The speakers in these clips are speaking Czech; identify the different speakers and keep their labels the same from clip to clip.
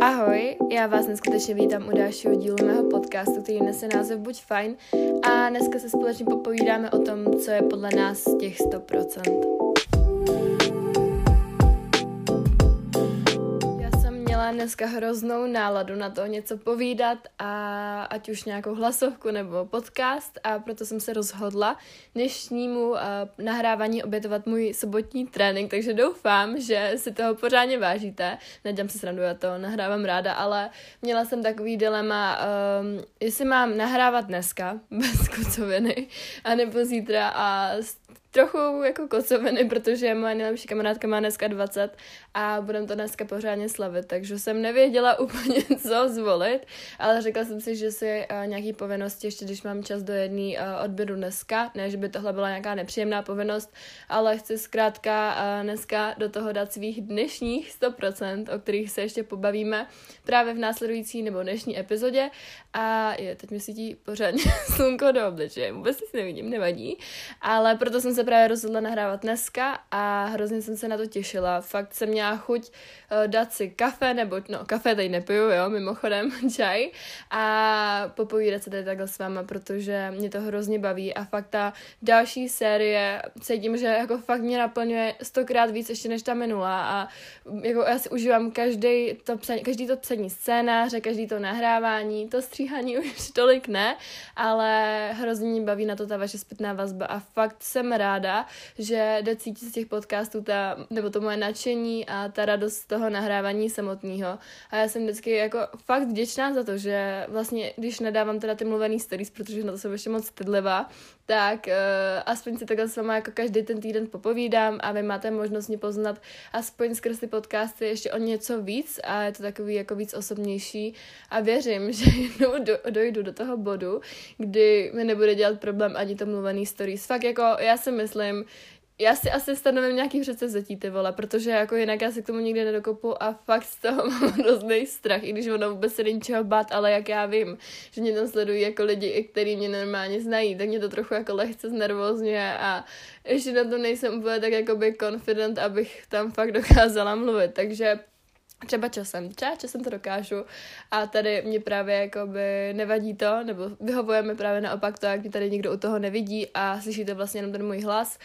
Speaker 1: Ahoj, já vás neskutečně vítám u dalšího dílu mého podcastu, který nese název Buď fajn a dneska se společně popovídáme o tom, co je podle nás těch 100%. Dneska hroznou náladu na to něco povídat a ať už nějakou hlasovku nebo podcast. A proto jsem se rozhodla dnešnímu uh, nahrávání obětovat můj sobotní trénink, takže doufám, že si toho pořádně vážíte. Nedělám se srandu, já to nahrávám ráda, ale měla jsem takový dilema, um, jestli mám nahrávat dneska bez kocoviny, anebo zítra. A trochu jako kocoviny, protože moje nejlepší kamarádka má dneska 20 a budem to dneska pořádně slavit, takže jsem nevěděla úplně, co zvolit, ale řekla jsem si, že si uh, nějaký povinnosti, ještě když mám čas do jedné uh, odběru dneska, ne, že by tohle byla nějaká nepříjemná povinnost, ale chci zkrátka uh, dneska do toho dát svých dnešních 100%, o kterých se ještě pobavíme právě v následující nebo dnešní epizodě. A je, teď mi svítí pořádně slunko do obličeje, vůbec nic nevidím, nevadí, ale proto jsem se právě rozhodla nahrávat dneska a hrozně jsem se na to těšila. Fakt jsem měla chuť uh, dát si kafe, nebo no, kafe tady nepiju, jo, mimochodem, čaj a popovídat se tady takhle s váma, protože mě to hrozně baví a fakt ta další série cítím, že jako fakt mě naplňuje stokrát víc ještě než ta minulá a jako já si užívám každý to psaní, každý to psaní scénáře, každý to nahrávání, to stříhání už tolik ne, ale hrozně mě baví na to ta vaše zpětná vazba a fakt jsem ráda, ráda, že jde cítit z těch podcastů ta, nebo to moje nadšení a ta radost z toho nahrávání samotného. A já jsem vždycky jako fakt vděčná za to, že vlastně, když nadávám teda ty mluvený stories, protože na to jsem ještě moc stydlivá, tak uh, aspoň si takhle s váma jako každý ten týden popovídám a vy máte možnost mě poznat aspoň skrz ty podcasty ještě o něco víc a je to takový jako víc osobnější a věřím, že jednou do, dojdu do toho bodu, kdy mi nebude dělat problém ani to mluvený stories. Fakt jako já si myslím, já si asi stanovím nějaký předsevzetí, ty vole, protože jako jinak já si k tomu nikdy nedokopu a fakt z toho mám hrozný strach, i když ono vůbec se není čeho bát, ale jak já vím, že mě tam sledují jako lidi, kteří mě normálně znají, tak mě to trochu jako lehce znervozňuje a ještě na to nejsem úplně tak jakoby confident, abych tam fakt dokázala mluvit, takže třeba časem, třeba časem to dokážu a tady mě právě jakoby nevadí to, nebo vyhovuje mi právě naopak to, jak mě tady někdo u toho nevidí a slyšíte vlastně jenom ten můj hlas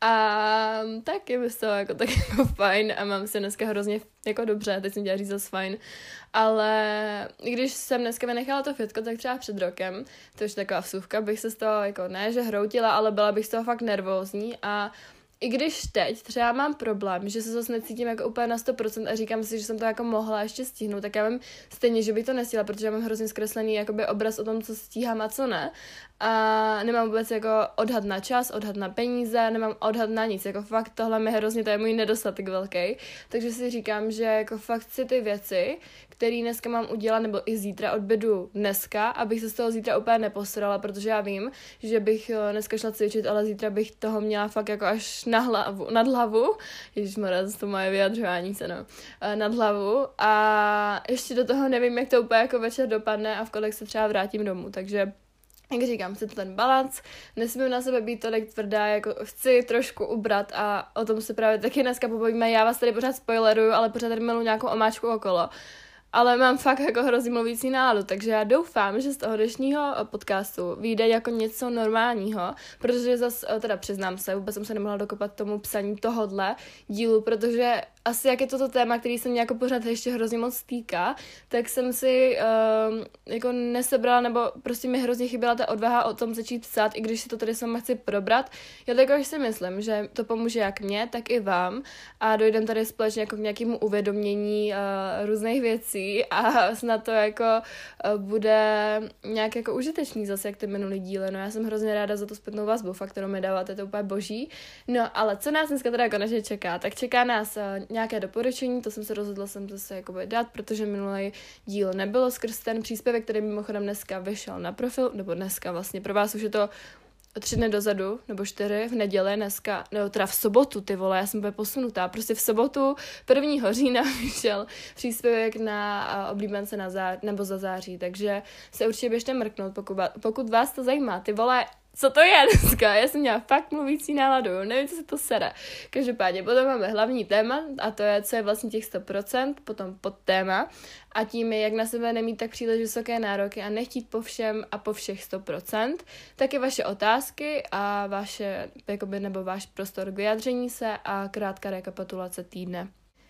Speaker 1: a tak je mi to jako tak jako fajn a mám se dneska hrozně jako dobře, teď jsem dělala říct fajn, ale když jsem dneska vynechala to fitko, tak třeba před rokem, to je taková vsuvka, bych se z toho jako ne, že hroutila, ale byla bych z toho fakt nervózní. A i když teď třeba mám problém, že se zase necítím jako úplně na 100% a říkám si, že jsem to jako mohla ještě stihnout, tak já vím stejně, že bych to nestihla, protože já mám hrozně zkreslený jakoby obraz o tom, co stíhám a co ne a nemám vůbec jako odhad na čas, odhad na peníze, nemám odhad na nic, jako fakt tohle mi hrozně, to je můj nedostatek velký, takže si říkám, že jako fakt si ty věci, které dneska mám udělat, nebo i zítra odbedu dneska, abych se z toho zítra úplně neposrala, protože já vím, že bych eh, dneska šla cvičit, ale zítra bych toho měla fakt jako až na hlavu, nad hlavu, ježišmarja, to moje vyjadřování se, no, eh, nad hlavu. A ještě do toho nevím, jak to úplně jako večer dopadne a v kolik se třeba vrátím domů, takže jak říkám, chci ten balans, nesmím na sebe být tolik tvrdá, jako chci trošku ubrat a o tom se právě taky dneska pobavíme. Já vás tady pořád spoileruju, ale pořád tady milu nějakou omáčku okolo ale mám fakt jako hrozně mluvící náladu, takže já doufám, že z toho dnešního podcastu vyjde jako něco normálního, protože zase, teda přiznám se, vůbec jsem se nemohla dokopat tomu psaní tohodle dílu, protože asi jak je toto téma, který se mě jako pořád ještě hrozně moc týká, tak jsem si uh, jako nesebrala, nebo prostě mi hrozně chyběla ta odvaha o tom začít psát, i když si to tady sama chci probrat. Já tak si myslím, že to pomůže jak mně, tak i vám a dojdem tady společně jako k nějakému uvědomění uh, různých věcí a snad to jako uh, bude nějak jako užitečný zase, jak ty minulý díly. No já jsem hrozně ráda za tu zpětnou vazbu, fakt, kterou mi dáváte, to je úplně boží. No ale co nás dneska teda konečně čeká? Tak čeká nás uh, nějaké doporučení, to jsem se rozhodla jsem zase jakoby dát, protože minulý díl nebylo skrz ten příspěvek, který mimochodem dneska vyšel na profil, nebo dneska vlastně pro vás už je to tři dny dozadu, nebo čtyři, v neděli, dneska, nebo teda v sobotu, ty vole, já jsem bude posunutá, prostě v sobotu 1. října vyšel příspěvek na oblíbence na zá, nebo za září, takže se určitě běžte mrknout, pokud, pokud vás to zajímá. Ty vole, co to je dneska? Já jsem měla fakt mluvící náladu, nevím, co se to sere. Každopádně, potom máme hlavní téma a to je, co je vlastně těch 100%, potom pod téma a tím je, jak na sebe nemít tak příliš vysoké nároky a nechtít po všem a po všech 100%, taky vaše otázky a vaše, jakoby, nebo váš prostor k vyjádření se a krátká rekapitulace týdne.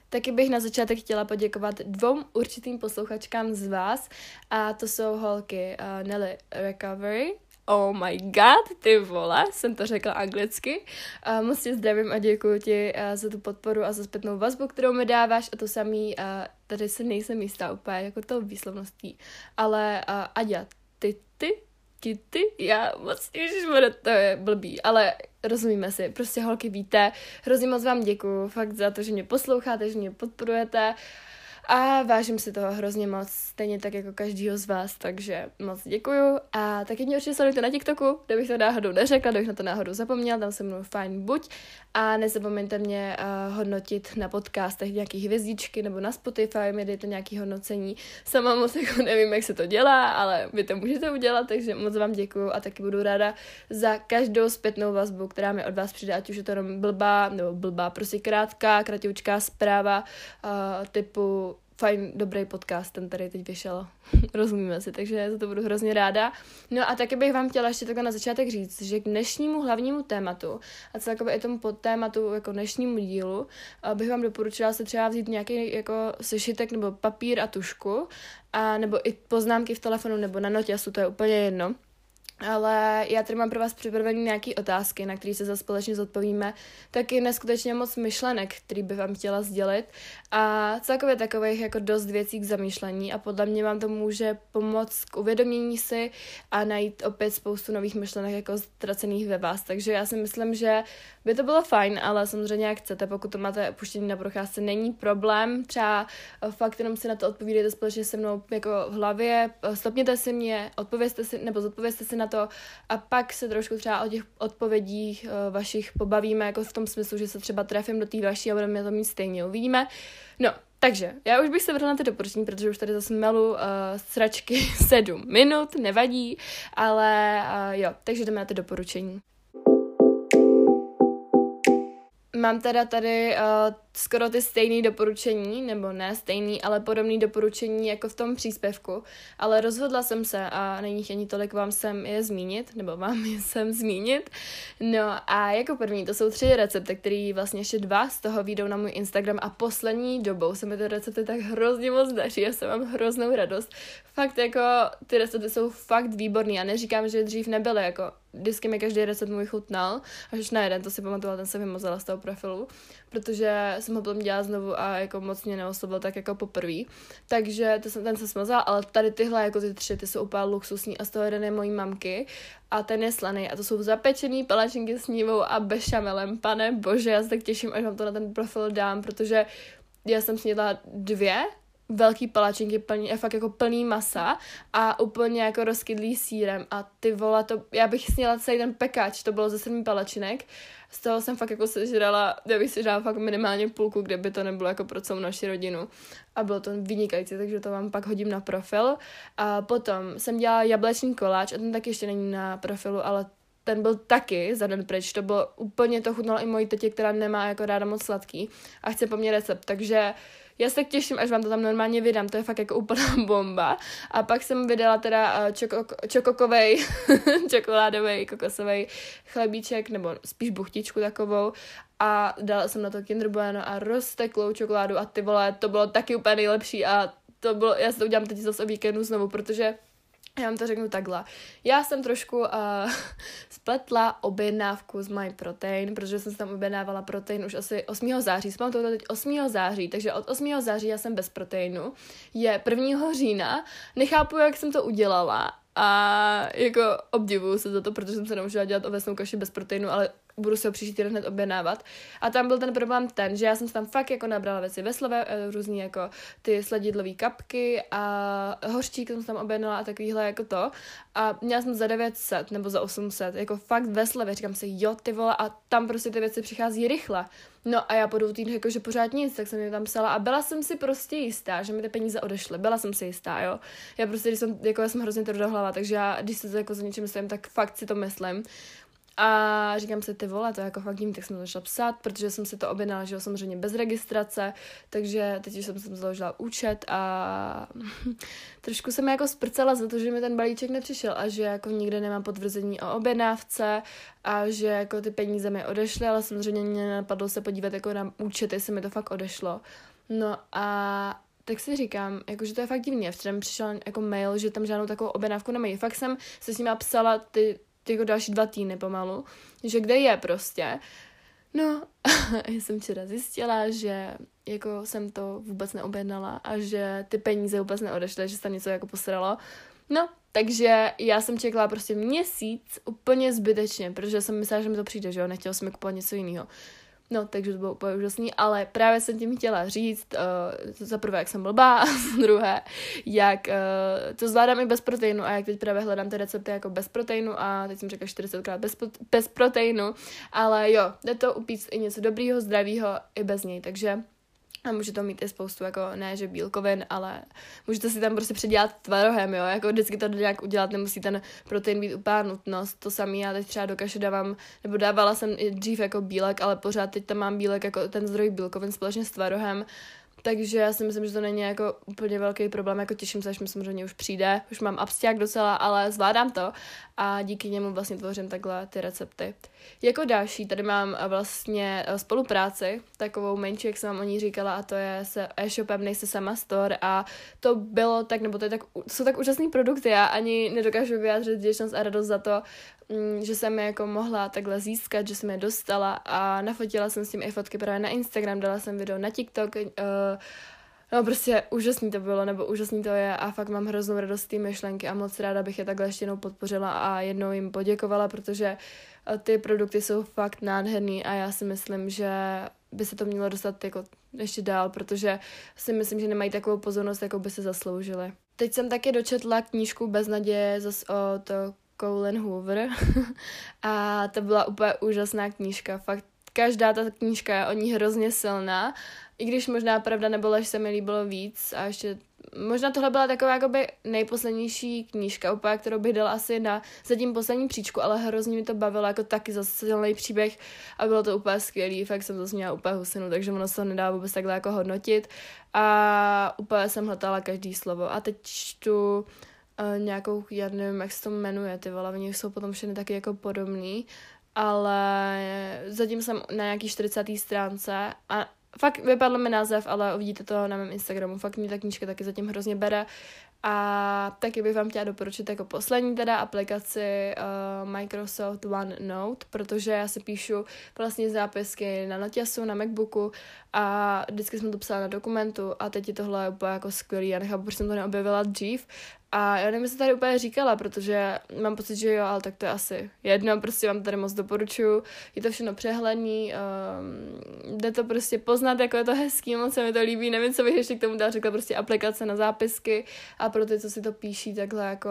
Speaker 1: Taky bych na začátek chtěla poděkovat dvou určitým posluchačkám z vás a to jsou holky uh, Nelly Recovery Oh my god, ty vole, jsem to řekla anglicky. Uh, moc tě zdravím a děkuji ti uh, za tu podporu a za zpětnou vazbu, kterou mi dáváš. A to samý, uh, tady se nejsem jistá úplně jako to výslovností, ale uh, Aďa, ty, ty, ti, ty, já moc, ježišmarja, to je blbý, ale rozumíme si, prostě holky víte, hrozně moc vám děkuji fakt za to, že mě posloucháte, že mě podporujete, uh, a vážím si toho hrozně moc, stejně tak jako každýho z vás, takže moc děkuju. A taky mě určitě sledujte na TikToku, kde bych to náhodou neřekla, kdybych na to náhodou zapomněla, tam se mnou fajn buď. A nezapomeňte mě uh, hodnotit na podcastech nějaký hvězdičky nebo na Spotify, mi dejte nějaký hodnocení. Sama moc jako nevím, jak se to dělá, ale vy to můžete udělat, takže moc vám děkuju a taky budu ráda za každou zpětnou vazbu, která mi od vás přijde, ať už je to jenom blbá, nebo blbá, prostě krátká, kratěvčká zpráva uh, typu fajn, dobrý podcast, ten tady teď vyšel. Rozumíme si, takže za to budu hrozně ráda. No a taky bych vám chtěla ještě takhle na začátek říct, že k dnešnímu hlavnímu tématu a celkově i tomu podtématu jako dnešnímu dílu bych vám doporučila se třeba vzít nějaký jako sešitek nebo papír a tušku a nebo i poznámky v telefonu nebo na notěsu, to je úplně jedno ale já tady mám pro vás připravené nějaké otázky, na které se za společně zodpovíme. Taky neskutečně moc myšlenek, který bych vám chtěla sdělit. A celkově takových jako dost věcí k zamýšlení a podle mě vám to může pomoct k uvědomění si a najít opět spoustu nových myšlenek jako ztracených ve vás. Takže já si myslím, že by to bylo fajn, ale samozřejmě jak chcete, pokud to máte puštění na procházce, není problém. Třeba fakt jenom si na to odpovídejte společně se mnou jako v hlavě, stopněte si mě, odpovězte si, nebo zodpovězte si na to a pak se trošku třeba o těch odpovědích uh, vašich pobavíme, jako v tom smyslu, že se třeba trefím do té vaší a budeme to mít stejně, uvidíme. No, takže, já už bych se vrhla na ty doporučení, protože už tady zase melu uh, sračky sedm minut, nevadí, ale uh, jo, takže jdeme na ty doporučení. Mám teda tady uh, skoro ty stejné doporučení, nebo ne stejný, ale podobný doporučení jako v tom příspěvku, ale rozhodla jsem se a není ani tolik vám sem je zmínit, nebo vám je sem zmínit. No a jako první, to jsou tři recepty, které vlastně ještě dva z toho výjdou na můj Instagram a poslední dobou se mi ty recepty tak hrozně moc daří, já jsem mám hroznou radost. Fakt jako ty recepty jsou fakt výborný, já neříkám, že dřív nebyly, jako vždycky mi každý recept můj chutnal, až na jeden, to si pamatovala, ten se vymazala z toho profilu, protože jsem ho potom dělala znovu a jako moc mě neoslobil tak jako poprvé. Takže to jsem, ten se smazala, ale tady tyhle jako ty tři, ty jsou úplně luxusní a z toho jeden je mojí mamky a ten je slaný a to jsou zapečený palačinky s nívou a bešamelem. Pane bože, já se tak těším, až vám to na ten profil dám, protože já jsem snědla dvě velký palačinky plný, fakt jako plný masa a úplně jako rozkydlý sírem. A ty vole, to, já bych sněla celý ten pekáč, to bylo ze sedmi palačinek, z toho jsem fakt jako sežrala, já bych sežrala fakt minimálně půlku, kde by to nebylo jako pro celou naši rodinu. A bylo to vynikající, takže to vám pak hodím na profil. A potom jsem dělala jablečný koláč a ten taky ještě není na profilu, ale ten byl taky za den pryč, to bylo úplně, to chutnalo i mojí tetě, která nemá jako ráda moc sladký a chce po mně recept, takže já se tak těším, až vám to tam normálně vydám, to je fakt jako úplná bomba. A pak jsem vydala teda uh, čoko, čokokovej, čokoládový kokosový chlebíček, nebo spíš buchtičku takovou a dala jsem na to Kinder Bueno a rozteklou čokoládu a ty vole, to bylo taky úplně nejlepší a to bylo, já si to udělám teď zase o víkendu znovu, protože já vám to řeknu takhle. Já jsem trošku uh, spletla objednávku z My Protein, protože jsem si tam objednávala protein už asi 8. září. Jsem to teď 8. září, takže od 8. září já jsem bez proteinu. Je 1. října. Nechápu, jak jsem to udělala a jako obdivuju se za to, protože jsem se naučila dělat ovesnou kaši bez proteinu, ale budu se ho příští týden hned objednávat. A tam byl ten problém ten, že já jsem tam fakt jako nabrala věci ve eh, různý jako ty sladidlové kapky a hořčík jsem tam objednala a takovýhle jako to. A měla jsem za 900 nebo za 800, jako fakt ve říkám si, jo, ty vole, a tam prostě ty věci přichází rychle. No a já po dvou týdnech jako, že pořád nic, tak jsem mi tam psala a byla jsem si prostě jistá, že mi ty peníze odešly. Byla jsem si jistá, jo. Já prostě, když jsem, jako já jsem hrozně to takže já, když se jako za něčím myslím, tak fakt si to myslím. A říkám si, ty vole, to jako fakt divný, tak jsem to začala psát, protože jsem si to objednala, že jo, samozřejmě bez registrace, takže teď už jsem si založila účet a trošku jsem jako sprcela za to, že mi ten balíček nepřišel a že jako nikde nemám potvrzení o objednávce a že jako ty peníze mi odešly, ale samozřejmě mě napadlo se podívat jako na účet, jestli mi to fakt odešlo. No a tak si říkám, jako, že to je fakt divný. Včera mi přišel jako mail, že tam žádnou takovou objednávku nemají. Fakt jsem se s nimi psala ty jako další dva týdny pomalu, že kde je prostě. No, já jsem včera zjistila, že jako jsem to vůbec neobjednala a že ty peníze vůbec neodešly, že se tam něco jako posralo. No, takže já jsem čekala prostě měsíc úplně zbytečně, protože jsem myslela, že mi to přijde, že jo, nechtěla jsem kupovat něco jiného. No, takže to bylo úplně úžasný, ale právě jsem tím chtěla říct, uh, za prvé, jak jsem blbá, a za druhé, jak uh, to zvládám i bez proteinu a jak teď právě hledám ty recepty jako bez proteinu a teď jsem řekla 40krát bez, bez proteinu, ale jo, jde to upít i něco dobrýho, zdravýho i bez něj, takže a může to mít i spoustu, jako ne, že bílkovin, ale můžete si tam prostě předělat tvarohem, jo, jako vždycky to nějak udělat, nemusí ten protein být úplná nutnost, to samý já teď třeba do kaše dávám, nebo dávala jsem i dřív jako bílek, ale pořád teď tam mám bílek jako ten zdroj bílkovin společně s tvarohem, takže já si myslím, že to není jako úplně velký problém, jako těším se, až mi samozřejmě už přijde. Už mám abstiak docela, ale zvládám to a díky němu vlastně tvořím takhle ty recepty. Jako další tady mám vlastně eh, spolupráci, takovou menší, jak jsem vám o ní říkala, a to je se e-shopem Nejsi sama store a to bylo tak, nebo to je tak, jsou tak úžasné produkty, já ani nedokážu vyjádřit vděčnost a radost za to, že jsem je jako mohla takhle získat, že jsem je dostala a nafotila jsem s tím i fotky právě na Instagram, dala jsem video na TikTok, uh, No prostě úžasný to bylo, nebo úžasný to je a fakt mám hroznou radost té myšlenky a moc ráda bych je takhle ještě jednou podpořila a jednou jim poděkovala, protože eh, ty produkty jsou fakt nádherný a já si myslím, že by se to mělo dostat jako ještě dál, protože si myslím, že nemají takovou pozornost, jako by se zasloužili. Teď jsem taky dočetla knížku Bez naděje zase od Colin Hoover. A to byla úplně úžasná knížka, fakt každá ta knížka je o ní hrozně silná. I když možná pravda nebo lež se mi líbilo víc. A ještě možná tohle byla taková jakoby nejposlednější knížka, úplně, kterou bych dala asi na zatím poslední příčku, ale hrozně mi to bavilo jako taky zase silný příběh. A bylo to úplně skvělý, fakt jsem to měla úplně husinu, takže ono se to nedá vůbec takhle jako hodnotit. A úplně jsem hledala každý slovo. A teď čtu uh, nějakou, já nevím, jak se to jmenuje, ty vole, oni jsou potom všechny taky jako podobný, ale zatím jsem na nějaký 40. stránce a fakt vypadl mi název, ale uvidíte to na mém Instagramu. Fakt mě ta knížka taky zatím hrozně bere. A taky bych vám chtěla doporučit jako poslední teda aplikaci uh, Microsoft OneNote, protože já si píšu vlastně zápisky na Notiasu, na Macbooku a vždycky jsem to psala na dokumentu a teď je tohle úplně jako skvělý. Já nechápu, proč jsem to neobjevila dřív a já nevím, jestli tady úplně říkala, protože mám pocit, že jo, ale tak to je asi jedno, prostě vám tady moc doporučuju. Je to všechno přehledný, um, jde to prostě poznat, jako je to hezký, moc se mi to líbí, nevím, co bych ještě k tomu dala, řekla prostě aplikace na zápisky a pro ty, co si to píší takhle jako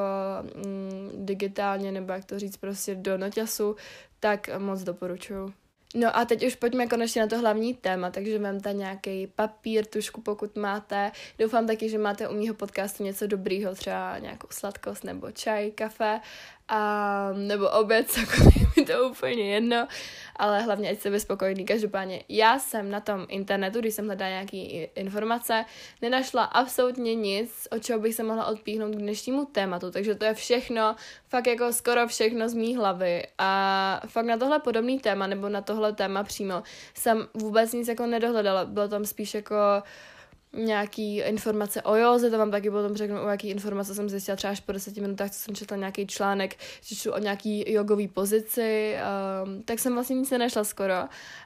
Speaker 1: mm, digitálně, nebo jak to říct, prostě do noťasu, tak moc doporučuju. No a teď už pojďme konečně na to hlavní téma, takže vemte nějaký papír, tušku, pokud máte. Doufám taky, že máte u mýho podcastu něco dobrýho, třeba nějakou sladkost nebo čaj, kafe a, nebo oběd, cokoliv, mi to úplně jedno, ale hlavně ať se vyspokojení. Každopádně já jsem na tom internetu, když jsem hledala nějaké informace, nenašla absolutně nic, o čeho bych se mohla odpíchnout k dnešnímu tématu, takže to je všechno, fakt jako skoro všechno z mý hlavy. A fakt na tohle podobný téma, nebo na tohle téma přímo jsem vůbec nic jako nedohledala, bylo tam spíš jako nějaký informace o józe, to vám taky potom řeknu, o jaký informace jsem zjistila třeba až po deseti minutách, co jsem četla nějaký článek, čtu o nějaký jogový pozici, um, tak jsem vlastně nic nenašla skoro.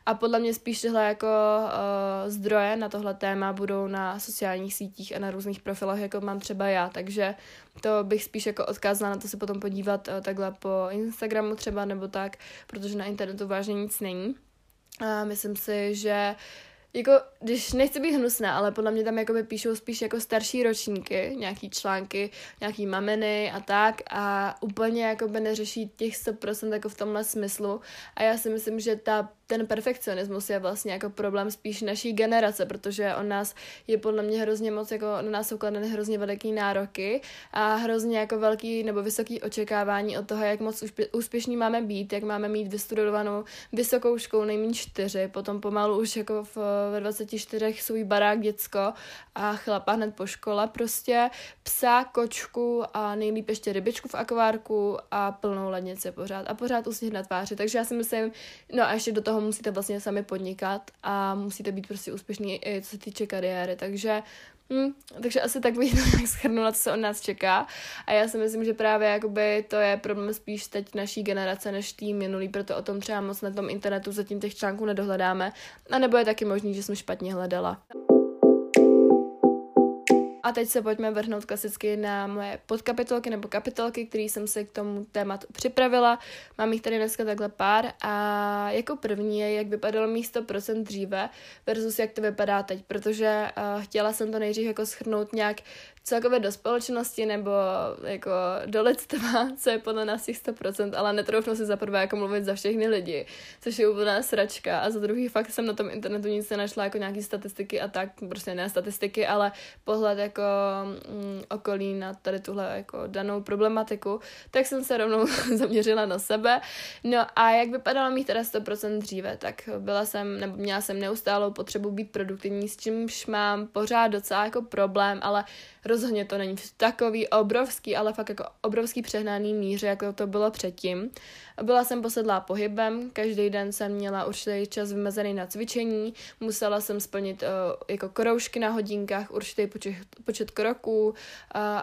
Speaker 1: A podle mě spíš tyhle jako uh, zdroje na tohle téma budou na sociálních sítích a na různých profilech, jako mám třeba já, takže to bych spíš jako odkázala na to se potom podívat uh, takhle po Instagramu třeba nebo tak, protože na internetu vážně nic není. A myslím si, že uh, jako, když nechci být hnusná, ale podle mě tam jakoby píšou spíš jako starší ročníky, nějaký články, nějaký mameny a tak a úplně jakoby neřeší těch 100% jako v tomhle smyslu. A já si myslím, že ta ten perfekcionismus je vlastně jako problém spíš naší generace, protože on nás je podle mě hrozně moc, jako na nás jsou kladeny hrozně veliký nároky a hrozně jako velký nebo vysoký očekávání od toho, jak moc úspěšní máme být, jak máme mít vystudovanou vysokou školu, nejméně čtyři, potom pomalu už jako v, ve 24 svůj barák, děcko a chlapa hned po škole. Prostě, psa, kočku a nejlíp ještě rybičku v akvárku a plnou lednici pořád a pořád úsměv na tváři, takže já si myslím, no a ještě do toho musíte vlastně sami podnikat a musíte být prostě úspěšný i co se týče kariéry, takže Hmm, takže asi tak bych to schrnula, co se od nás čeká. A já si myslím, že právě jakoby to je problém spíš teď naší generace než tým minulý, proto o tom třeba moc na tom internetu zatím těch článků nedohledáme. A nebo je taky možný, že jsem špatně hledala. A teď se pojďme vrhnout klasicky na moje podkapitolky nebo kapitolky, které jsem si k tomu tématu připravila. Mám jich tady dneska takhle pár a jako první je, jak vypadalo mých 100% dříve versus jak to vypadá teď, protože uh, chtěla jsem to nejdřív jako schrnout nějak celkově do společnosti nebo jako do lidstva, co je podle nás těch 100%, ale netroufnu si za prvé jako mluvit za všechny lidi, což je úplná sračka a za druhý fakt jsem na tom internetu nic nenašla jako nějaký statistiky a tak, prostě ne statistiky, ale pohled jako mm, okolí na tady tuhle jako danou problematiku, tak jsem se rovnou zaměřila na sebe. No a jak vypadalo mých teda 100% dříve, tak byla jsem, nebo měla jsem neustálou potřebu být produktivní, s čímž mám pořád docela jako problém, ale Rozhodně to není takový obrovský, ale fakt jako obrovský přehnaný míře, jako to bylo předtím. Byla jsem posedlá pohybem, každý den jsem měla určitý čas vymezený na cvičení, musela jsem splnit uh, jako kroužky na hodinkách, určitý počet, počet kroků uh,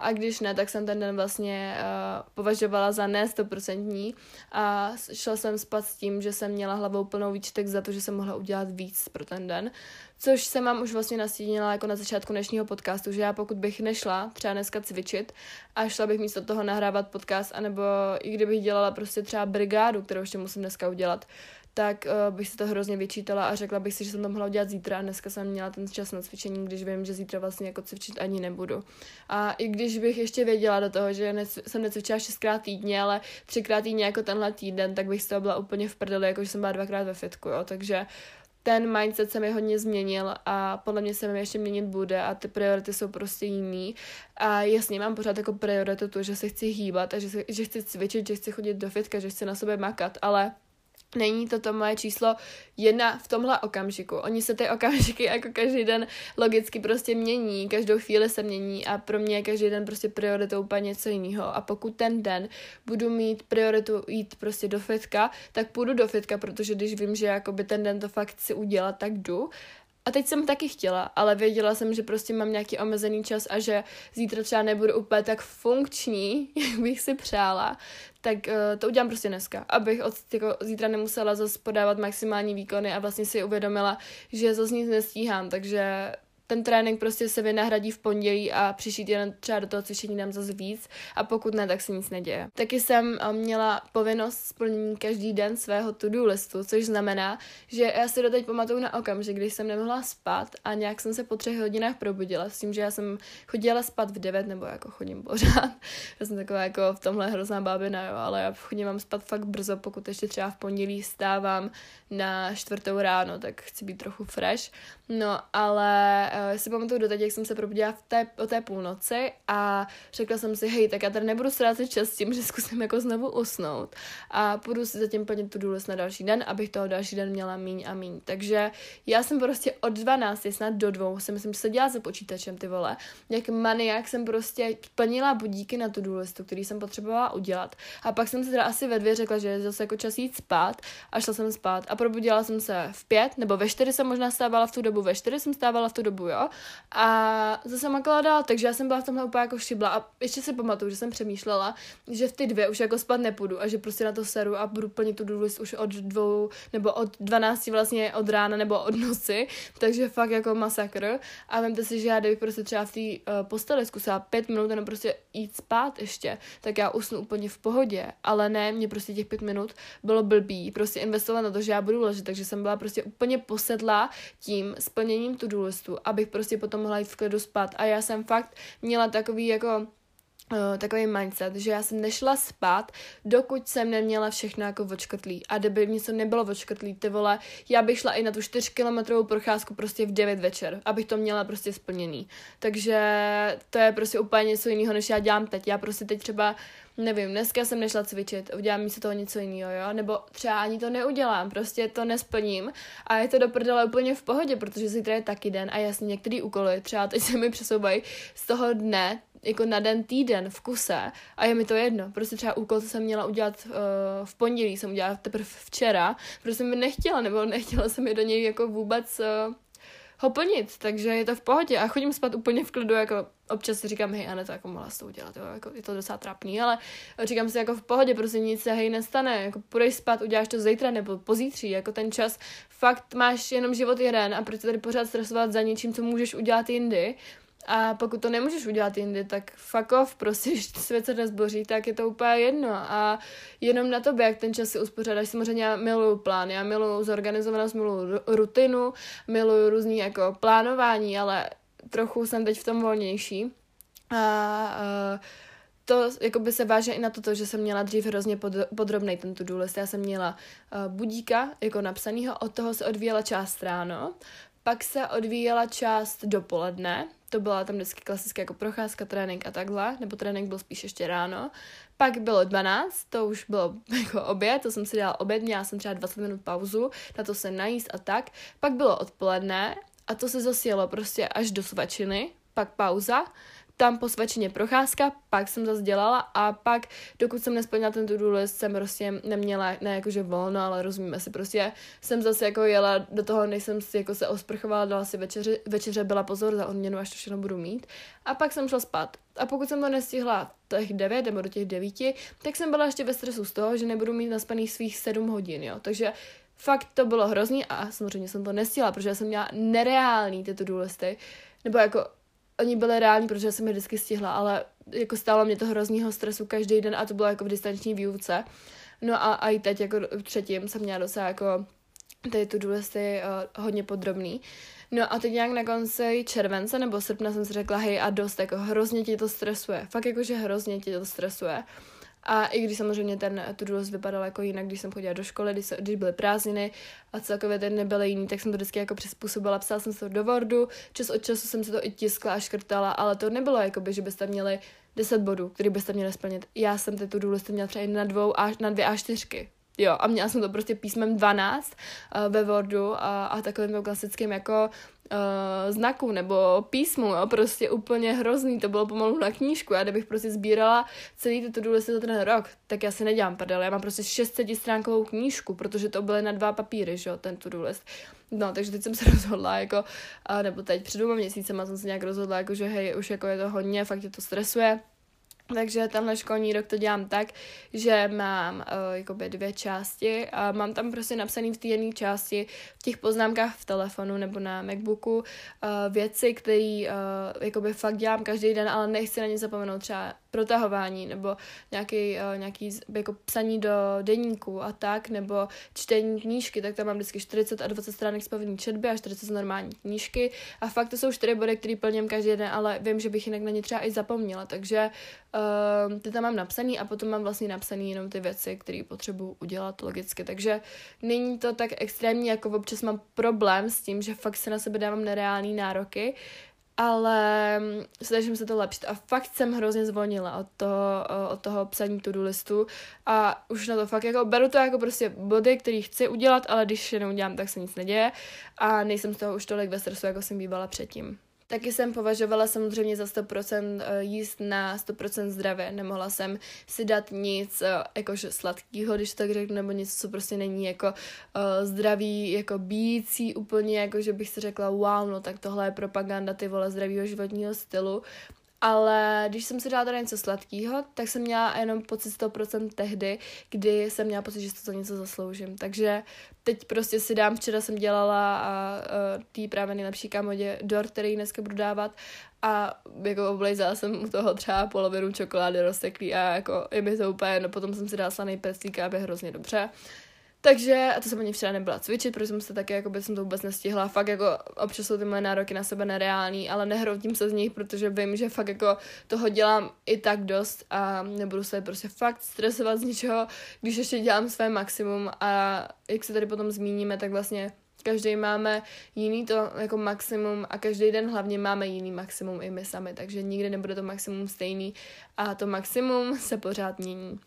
Speaker 1: a když ne, tak jsem ten den vlastně uh, považovala za ne stoprocentní a šla jsem spát s tím, že jsem měla hlavou plnou výčtek za to, že jsem mohla udělat víc pro ten den. Což jsem vám už vlastně nastínila jako na začátku dnešního podcastu, že já pokud bych nešla třeba dneska cvičit a šla bych místo toho nahrávat podcast, anebo i kdybych dělala prostě třeba brigádu, kterou ještě musím dneska udělat, tak uh, bych si to hrozně vyčítala a řekla bych si, že jsem to mohla udělat zítra a dneska jsem měla ten čas na cvičení, když vím, že zítra vlastně jako cvičit ani nebudu. A i když bych ještě věděla do toho, že nec- jsem necvičila šestkrát týdně, ale třikrát týdně jako tenhle týden, tak bych z toho byla úplně v prdeli, jako že jsem byla dvakrát ve fitku, jo. takže ten mindset se mi hodně změnil a podle mě se mi ještě měnit bude a ty priority jsou prostě jiný. A jasně, mám pořád jako prioritu to, že se chci hýbat a že, se, že chci cvičit, že chci chodit do fitka, že chci na sobě makat, ale Není to to moje číslo jedna v tomhle okamžiku. Oni se ty okamžiky jako každý den logicky prostě mění, každou chvíli se mění a pro mě je každý den prostě prioritou úplně něco jiného. A pokud ten den budu mít prioritu jít prostě do fitka, tak půjdu do fitka, protože když vím, že jakoby ten den to fakt chci udělat, tak jdu. A teď jsem taky chtěla, ale věděla jsem, že prostě mám nějaký omezený čas a že zítra třeba nebudu úplně tak funkční, jak bych si přála, tak uh, to udělám prostě dneska, abych od jako, zítra nemusela zase podávat maximální výkony a vlastně si uvědomila, že zase nic nestíhám, takže ten trénink prostě se vynahradí v pondělí a příští týden třeba do toho cvičení dám zase víc a pokud ne, tak se nic neděje. Taky jsem eh, měla povinnost splnění každý den svého to-do listu, což znamená, že já si doteď pamatuju na okamžik, když jsem nemohla spát a nějak jsem se po třech hodinách probudila s tím, že já jsem chodila spát v devět nebo jako chodím pořád. já jsem taková jako v tomhle hrozná bábina, jo, ale já chodím mám spát fakt brzo, pokud ještě třeba v pondělí stávám na čtvrtou ráno, tak chci být trochu fresh. No, ale uh, si pamatuju doteď, jak jsem se probudila v té, o té půlnoci a řekla jsem si, hej, tak já tady nebudu ztrácet čas tím, že zkusím jako znovu usnout a půjdu si zatím plnit tu důležitost na další den, abych toho další den měla míň a míň. Takže já jsem prostě od 12, snad do dvou, si myslím, že se dělá za počítačem ty vole. Jak maniak jsem prostě plnila budíky na tu důležitou, který jsem potřebovala udělat. A pak jsem si teda asi ve dvě řekla, že je zase jako čas jít spát a šla jsem spát a probudila jsem se v pět, nebo ve čtyři jsem možná stávala v tu dobu, ve čtyři jsem stávala v tu dobu, jo. A zase makala dál, takže já jsem byla v tomhle úplně jako šibla a ještě si pamatuju, že jsem přemýšlela, že v ty dvě už jako spát nepůjdu a že prostě na to seru a budu plnit tu důlist už od dvou nebo od 12 vlastně od rána nebo od noci, takže fakt jako masakr. A vemte si, že já kdybych prostě třeba v té uh, posteli zkusila pět minut jenom prostě jít spát ještě, tak já usnu úplně v pohodě, ale ne, mě prostě těch pět minut bylo blbý, prostě investovat na to, že já budu ležet, takže jsem byla prostě úplně posedlá tím splněním tu důlistu, abych prostě potom mohla jít v klidu spát. A já jsem fakt měla takový jako takový mindset, že já jsem nešla spát, dokud jsem neměla všechno jako vočkotlý. A kdyby něco nebylo vočkotlý, ty vole, já bych šla i na tu 4 kilometrovou procházku prostě v 9 večer, abych to měla prostě splněný. Takže to je prostě úplně něco jiného, než já dělám teď. Já prostě teď třeba nevím, dneska jsem nešla cvičit, udělám místo toho něco jiného, jo, nebo třeba ani to neudělám, prostě to nesplním a je to do prdele úplně v pohodě, protože zítra je taky den a jasně některý úkoly, třeba teď se mi přesouvají z toho dne, jako na den týden v kuse a je mi to jedno. Prostě třeba úkol, co jsem měla udělat uh, v pondělí, jsem udělala teprve včera, protože jsem mi nechtěla, nebo nechtěla jsem mi do něj jako vůbec uh, ho plnit, takže je to v pohodě. A chodím spát úplně v klidu, jako občas si říkám, hej, Ane, to jako mohla to udělat, jo, jako je to docela trápný, ale říkám si jako v pohodě, prostě nic se hej nestane, jako půjdeš spát, uděláš to zítra nebo pozítří, jako ten čas, fakt máš jenom život jeden a proč tady pořád stresovat za něčím, co můžeš udělat jindy, a pokud to nemůžeš udělat jindy, tak fuck off, prostě, když svět se nezboří, tak je to úplně jedno. A jenom na tobě, jak ten čas si uspořádáš. Samozřejmě já miluju plán, já miluju zorganizovanost, miluju rutinu, miluju různý jako plánování, ale trochu jsem teď v tom volnější. A uh, to jako by se váže i na to, že jsem měla dřív hrozně pod, podrobný ten to-do list. Já jsem měla uh, budíka jako napsanýho, od toho se odvíjela část ráno, pak se odvíjela část dopoledne, to byla tam vždycky klasická jako procházka, trénink a takhle, nebo trénink byl spíš ještě ráno. Pak bylo 12, to už bylo jako oběd, to jsem si dělala oběd, měla jsem třeba 20 minut pauzu, na to se najíst a tak. Pak bylo odpoledne a to se zasílo prostě až do svačiny, pak pauza, tam po svačině procházka, pak jsem zase dělala a pak, dokud jsem nesplnila ten to-do list, jsem prostě neměla, ne jakože volno, ale rozumíme si, prostě jsem zase jako jela do toho, než jsem si jako se osprchovala, dala si večeři, večeře byla pozor za odměnu, až to všechno budu mít. A pak jsem šla spát. A pokud jsem to nestihla těch 9 nebo do těch 9, tak jsem byla ještě ve stresu z toho, že nebudu mít naspaných svých 7 hodin, jo. Takže fakt to bylo hrozný a samozřejmě jsem to nestihla, protože jsem měla nereální tyto důlisty. Nebo jako oni byly reální, protože jsem je vždycky stihla, ale jako stálo mě to hroznýho stresu každý den a to bylo jako v distanční výuce. No a, i teď jako třetím jsem měla docela jako tady tu důležité uh, hodně podrobný. No a teď nějak na konci července nebo srpna jsem si řekla, hej a dost, jako hrozně ti to stresuje. Fakt jako, že hrozně ti to stresuje. A i když samozřejmě ten to vypadal jako jinak, když jsem chodila do školy, když, když byly prázdniny a celkově ten nebyl jiný, tak jsem to vždycky jako přizpůsobila, psala jsem se to do Wordu, čas od času jsem se to i tiskla a škrtala, ale to nebylo jako by, že byste měli 10 bodů, který byste měli splnit. Já jsem ty to listy měla třeba na, dvou a, na dvě a čtyřky. Jo, a měla jsem to prostě písmem 12 uh, ve Wordu a, a takovým klasickým jako uh, znaku nebo písmu, jo, prostě úplně hrozný, to bylo pomalu na knížku, já kdybych prostě sbírala celý ty to za ten rok, tak já si nedělám prdel, já mám prostě 600 stránkovou knížku, protože to byly na dva papíry, že jo, ten to list. No, takže teď jsem se rozhodla, jako, uh, nebo teď před dvěma měsícema jsem se nějak rozhodla, jako, že hej, už jako je to hodně, fakt je to stresuje, takže tenhle školní rok to dělám tak, že mám uh, jakoby dvě části a mám tam prostě napsaný v té jedné části v těch poznámkách v telefonu nebo na Macbooku uh, věci, které uh, jakoby fakt dělám každý den, ale nechci na ně zapomenout třeba protahování nebo nějaký, uh, nějaký jako psaní do deníku a tak, nebo čtení knížky, tak tam mám vždycky 40 a 20 stránek povinný četby a 40 z normální knížky. A fakt to jsou čtyři body, které plním každý den, ale vím, že bych jinak na ně třeba i zapomněla, takže uh, ty tam mám napsaný a potom mám vlastně napsaný jenom ty věci, které potřebuji udělat logicky, takže není to tak extrémní, jako občas mám problém s tím, že fakt se na sebe dávám nereální nároky, ale mm, snažím se to lepšit. A fakt jsem hrozně zvolnila od toho, od toho psaní to-do listu. A už na to fakt jako beru to jako prostě body, který chci udělat, ale když je neudělám, tak se nic neděje. A nejsem z toho už tolik ve stresu, jako jsem bývala předtím. Taky jsem považovala samozřejmě za 100% eh, jíst na 100% zdravě. Nemohla jsem si dát nic eh, jakože sladkého, když tak řeknu, nebo něco, co prostě není jako uh, zdravý, jako bíjící úplně, jako že bych si řekla, wow, no tak tohle je propaganda ty vole zdravého životního stylu. Ale když jsem si dala tady něco sladkého, tak jsem měla jenom pocit 100% tehdy, kdy jsem měla pocit, že to za něco zasloužím. Takže teď prostě si dám, včera jsem dělala a, a tý právě nejlepší kamodě dort, který dneska budu dávat a jako oblejzala jsem u toho třeba polovinu čokolády rozteklý a jako je mi to úplně, no potom jsem si dala slaný peclík a je hrozně dobře. Takže, a to jsem ani včera nebyla cvičit, protože jsem se taky, jako jsem to vůbec nestihla. Fakt jako občas jsou ty moje nároky na sebe nereální, ale nehroutím se z nich, protože vím, že fakt jako toho dělám i tak dost a nebudu se prostě fakt stresovat z ničeho, když ještě dělám své maximum a jak se tady potom zmíníme, tak vlastně každý máme jiný to jako maximum a každý den hlavně máme jiný maximum i my sami, takže nikdy nebude to maximum stejný a to maximum se pořád mění.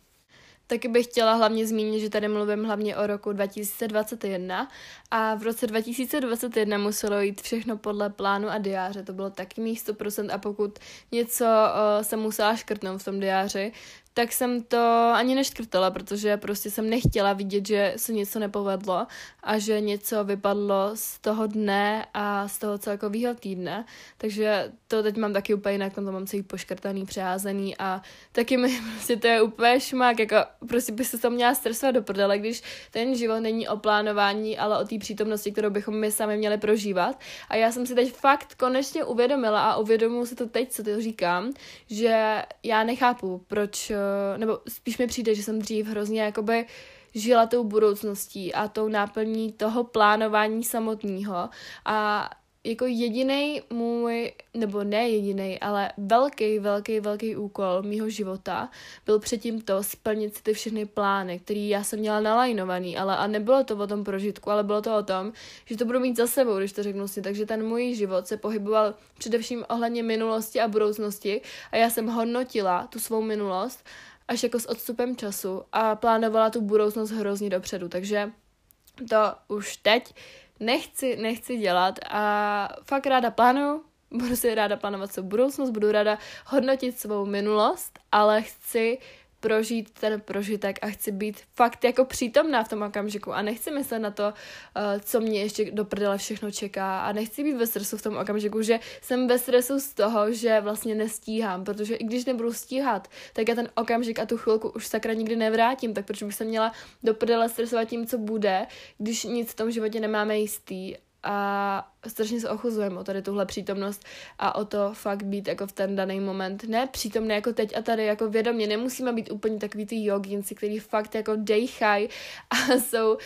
Speaker 1: Taky bych chtěla hlavně zmínit, že tady mluvím hlavně o roku 2021 a v roce 2021 muselo jít všechno podle plánu a diáře. To bylo taky mých 100% a pokud něco uh, jsem musela škrtnout v tom diáři, tak jsem to ani neškrtala, protože prostě jsem nechtěla vidět, že se něco nepovedlo a že něco vypadlo z toho dne a z toho celkového týdne. Takže to teď mám taky úplně jinak, to mám celý poškrtaný, přeházený a taky mi prostě to je úplně šmák, jako prostě by se to měla stresovat do prdele, když ten život není o plánování, ale o té přítomnosti, kterou bychom my sami měli prožívat. A já jsem si teď fakt konečně uvědomila a uvědomuji si to teď, co to říkám, že já nechápu, proč nebo spíš mi přijde, že jsem dřív hrozně jakoby žila tou budoucností a tou náplní toho plánování samotného. A jako jediný můj, nebo ne jediný, ale velký, velký, velký úkol mýho života byl předtím to splnit si ty všechny plány, které já jsem měla nalajnovaný, ale a nebylo to o tom prožitku, ale bylo to o tom, že to budu mít za sebou, když to řeknu si. Takže ten můj život se pohyboval především ohledně minulosti a budoucnosti a já jsem hodnotila tu svou minulost až jako s odstupem času a plánovala tu budoucnost hrozně dopředu, takže to už teď nechci, nechci dělat a fakt ráda plánuju, budu si ráda plánovat svou budoucnost, budu ráda hodnotit svou minulost, ale chci prožít ten prožitek a chci být fakt jako přítomná v tom okamžiku a nechci myslet na to, uh, co mě ještě do prdele všechno čeká a nechci být ve stresu v tom okamžiku, že jsem ve stresu z toho, že vlastně nestíhám, protože i když nebudu stíhat, tak já ten okamžik a tu chvilku už sakra nikdy nevrátím, tak proč bych se měla do prdele stresovat tím, co bude, když nic v tom životě nemáme jistý a strašně se ochuzujeme o tady tuhle přítomnost a o to fakt být jako v ten daný moment. Ne přítomné jako teď a tady jako vědomě, nemusíme být úplně takový ty joginci, který fakt jako dejchají a jsou uh,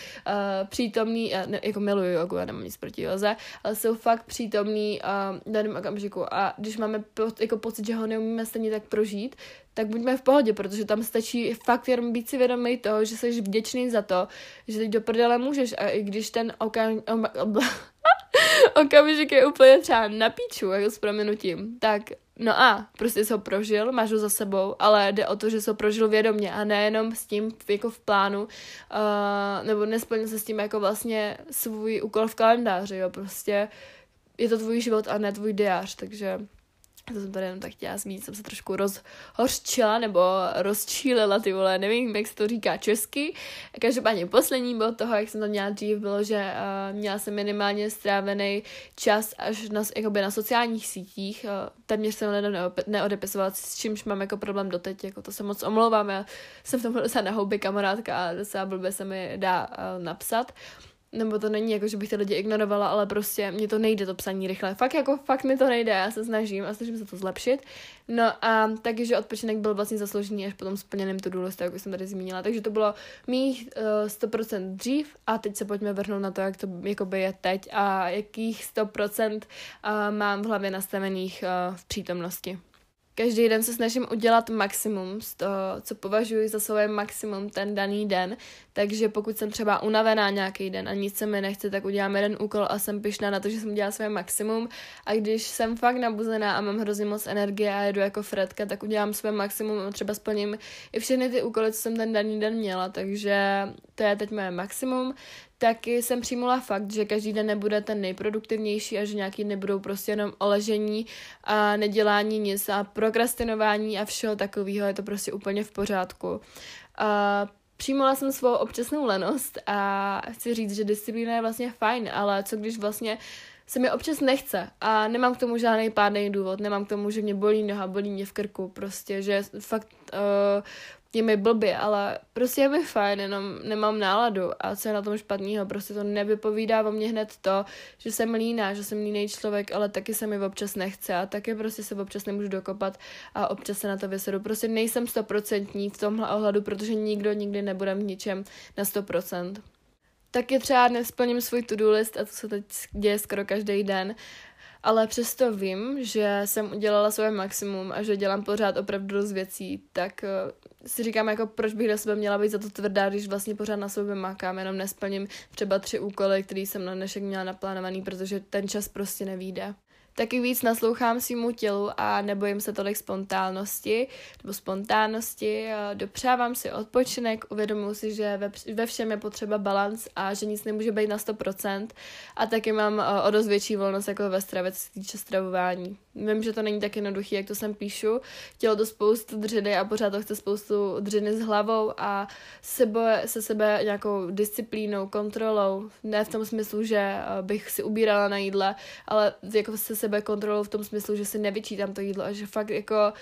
Speaker 1: přítomní, uh, ne, jako miluju jogu, já nemám nic proti joze, ale jsou fakt přítomní uh, v daném okamžiku a když máme po, jako pocit, že ho neumíme stejně tak prožít, tak buďme v pohodě, protože tam stačí fakt jenom být si vědomý toho, že jsi vděčný za to, že teď do prdele můžeš a i když ten okam... okamžik je úplně třeba na píču, jako s proměnutím, tak no a prostě jsi ho prožil, máš ho za sebou, ale jde o to, že jsi ho prožil vědomě a nejenom s tím jako v plánu, uh, nebo nesplnil se s tím jako vlastně svůj úkol v kalendáři, jo, prostě je to tvůj život a ne tvůj diář, takže to jsem tady jenom tak chtěla zmínit, jsem se trošku rozhořčila nebo rozčílila, ty vole, nevím, jak se to říká česky. Každopádně poslední bod toho, jak jsem to měla dřív, bylo, že uh, měla jsem minimálně strávený čas až na, jakoby na sociálních sítích. Uh, téměř jsem neodepisovala, s čímž mám jako problém doteď, jako to se moc omlouvám, já jsem v tom docela na houby kamarádka a docela blbě se mi dá uh, napsat. Nebo to není jako, že bych ty lidi ignorovala, ale prostě mě to nejde to psaní rychle. Fakt jako, fakt mi to nejde, já se snažím a snažím se to zlepšit. No a taky, že odpočinek byl vlastně zasloužený až potom splněným to důležité, jak jsem tady zmínila. Takže to bylo mých uh, eh, 100% dřív a teď se pojďme vrhnout na to, jak to jakoby je teď a jakých 100% uh, mám v hlavě nastavených uh, v přítomnosti. Každý den se snažím udělat maximum z toho, co považuji za svoje maximum ten daný den, takže pokud jsem třeba unavená nějaký den a nic se mi nechce, tak udělám jeden úkol a jsem pyšná na to, že jsem udělala své maximum. A když jsem fakt nabuzená a mám hrozně moc energie a jedu jako Fredka, tak udělám své maximum a třeba splním i všechny ty úkoly, co jsem ten daný den měla, takže to je teď moje maximum taky jsem přijmula fakt, že každý den nebude ten nejproduktivnější a že nějaký nebudou prostě jenom oležení a nedělání nic a prokrastinování a všeho takového, je to prostě úplně v pořádku. A Přijmula jsem svou občasnou lenost a chci říct, že disciplína je vlastně fajn, ale co když vlastně se mi občas nechce a nemám k tomu žádný pádný důvod, nemám k tomu, že mě bolí noha, bolí mě v krku, prostě, že fakt uh, je mi blbě, ale prostě je mi fajn, jenom nemám náladu a co je na tom špatného, prostě to nevypovídá o mě hned to, že jsem líná, že jsem líný člověk, ale taky se mi občas nechce a taky prostě se občas nemůžu dokopat a občas se na to vysedu. Prostě nejsem stoprocentní v tomhle ohledu, protože nikdo nikdy nebude v ničem na 100%. Taky třeba nesplním svůj to-do list a to se teď děje skoro každý den ale přesto vím, že jsem udělala své maximum a že dělám pořád opravdu dost věcí, tak uh, si říkám, jako proč bych na sebe měla být za to tvrdá, když vlastně pořád na sebe makám, jenom nesplním třeba tři úkoly, které jsem na dnešek měla naplánovaný, protože ten čas prostě nevíde. Taky víc naslouchám svýmu tělu a nebojím se tolik spontánnosti nebo spontánnosti. Dopřávám si odpočinek, uvědomuji si, že ve, všem je potřeba balans a že nic nemůže být na 100%. A taky mám o dost větší volnost jako ve stravě, co se týče stravování. Vím, že to není tak jednoduché, jak to sem píšu. Tělo to spoustu dřiny a pořád to chce spoustu dřiny s hlavou a sebe, se sebe nějakou disciplínou, kontrolou. Ne v tom smyslu, že bych si ubírala na jídle, ale jako se sebe kontrolou v tom smyslu, že si nevyčítám to jídlo a že fakt jako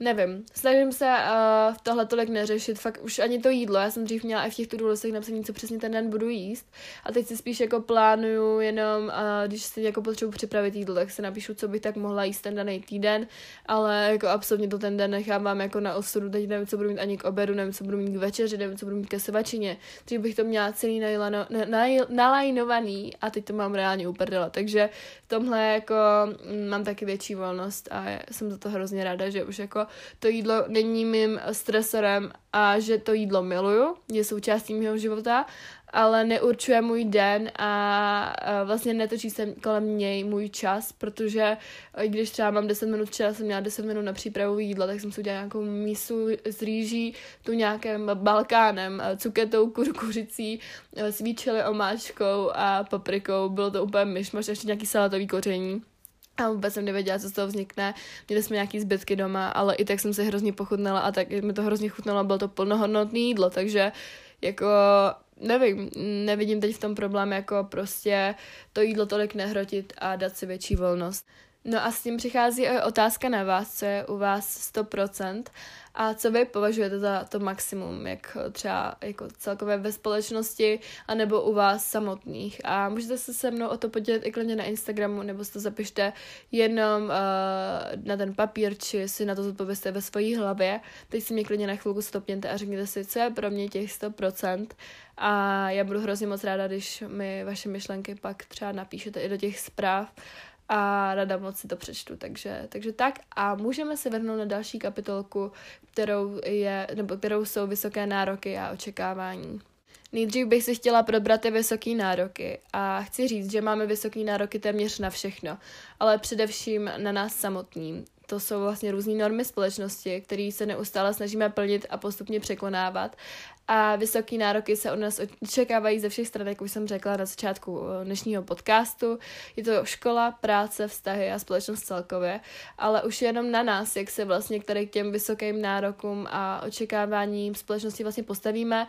Speaker 1: Nevím, snažím se uh, tohle tolik neřešit, fakt už ani to jídlo, já jsem dřív měla i v těch to listech napsaný, co přesně ten den budu jíst. A teď si spíš jako plánuju jenom, uh, když si jako potřebuji připravit jídlo, tak si napíšu, co bych tak mohla jíst ten daný týden, ale jako absolutně to ten den nechávám jako na osudu, teď nevím, co budu mít ani k obedu, nevím, co budu mít k večeři, nevím, co budu mít ke svačině, dřív bych to měla celý najlano, na, nalajnovaný a teď to mám reálně uprdela, takže v tomhle jako mm, mám taky větší volnost a jsem za to hrozně ráda, že už jako to jídlo není mým stresorem a že to jídlo miluju, je součástí mého života, ale neurčuje můj den a, vlastně netočí se kolem něj můj čas, protože i když třeba mám 10 minut, včera jsem měla 10 minut na přípravu jídla, tak jsem si udělala nějakou mísu z rýží, tu nějakým balkánem, cuketou, kurkuřicí, s čili omáčkou a paprikou, bylo to úplně myšmaš, ještě nějaký salatový koření. A vůbec jsem nevěděla, co z toho vznikne. Měli jsme nějaký zbytky doma, ale i tak jsem se hrozně pochutnala a tak mi to hrozně chutnalo, bylo to plnohodnotné jídlo, takže jako nevím, nevidím teď v tom problém jako prostě to jídlo tolik nehrotit a dát si větší volnost. No a s tím přichází otázka na vás, co je u vás 100% a co vy považujete za to maximum, jak třeba jako celkové ve společnosti, anebo u vás samotných. A můžete se se mnou o to podělit i klidně na Instagramu, nebo si to zapište jenom uh, na ten papír, či si na to zodpověste ve své hlavě. Teď si mě klidně na chvilku stopněte a řekněte si, co je pro mě těch 100%. A já budu hrozně moc ráda, když mi vaše myšlenky pak třeba napíšete i do těch zpráv a rada moc si to přečtu, takže, takže tak a můžeme se vrhnout na další kapitolku, kterou, je, nebo kterou jsou vysoké nároky a očekávání. Nejdřív bych si chtěla probrat ty vysoké nároky a chci říct, že máme vysoké nároky téměř na všechno, ale především na nás samotný to jsou vlastně různé normy společnosti, které se neustále snažíme plnit a postupně překonávat. A vysoké nároky se od nás očekávají ze všech stran, jak už jsem řekla na začátku eh, dnešního podcastu. Je to škola, práce, vztahy a společnost celkově, ale už jenom na nás, jak se vlastně k těm vysokým nárokům a očekáváním společnosti vlastně postavíme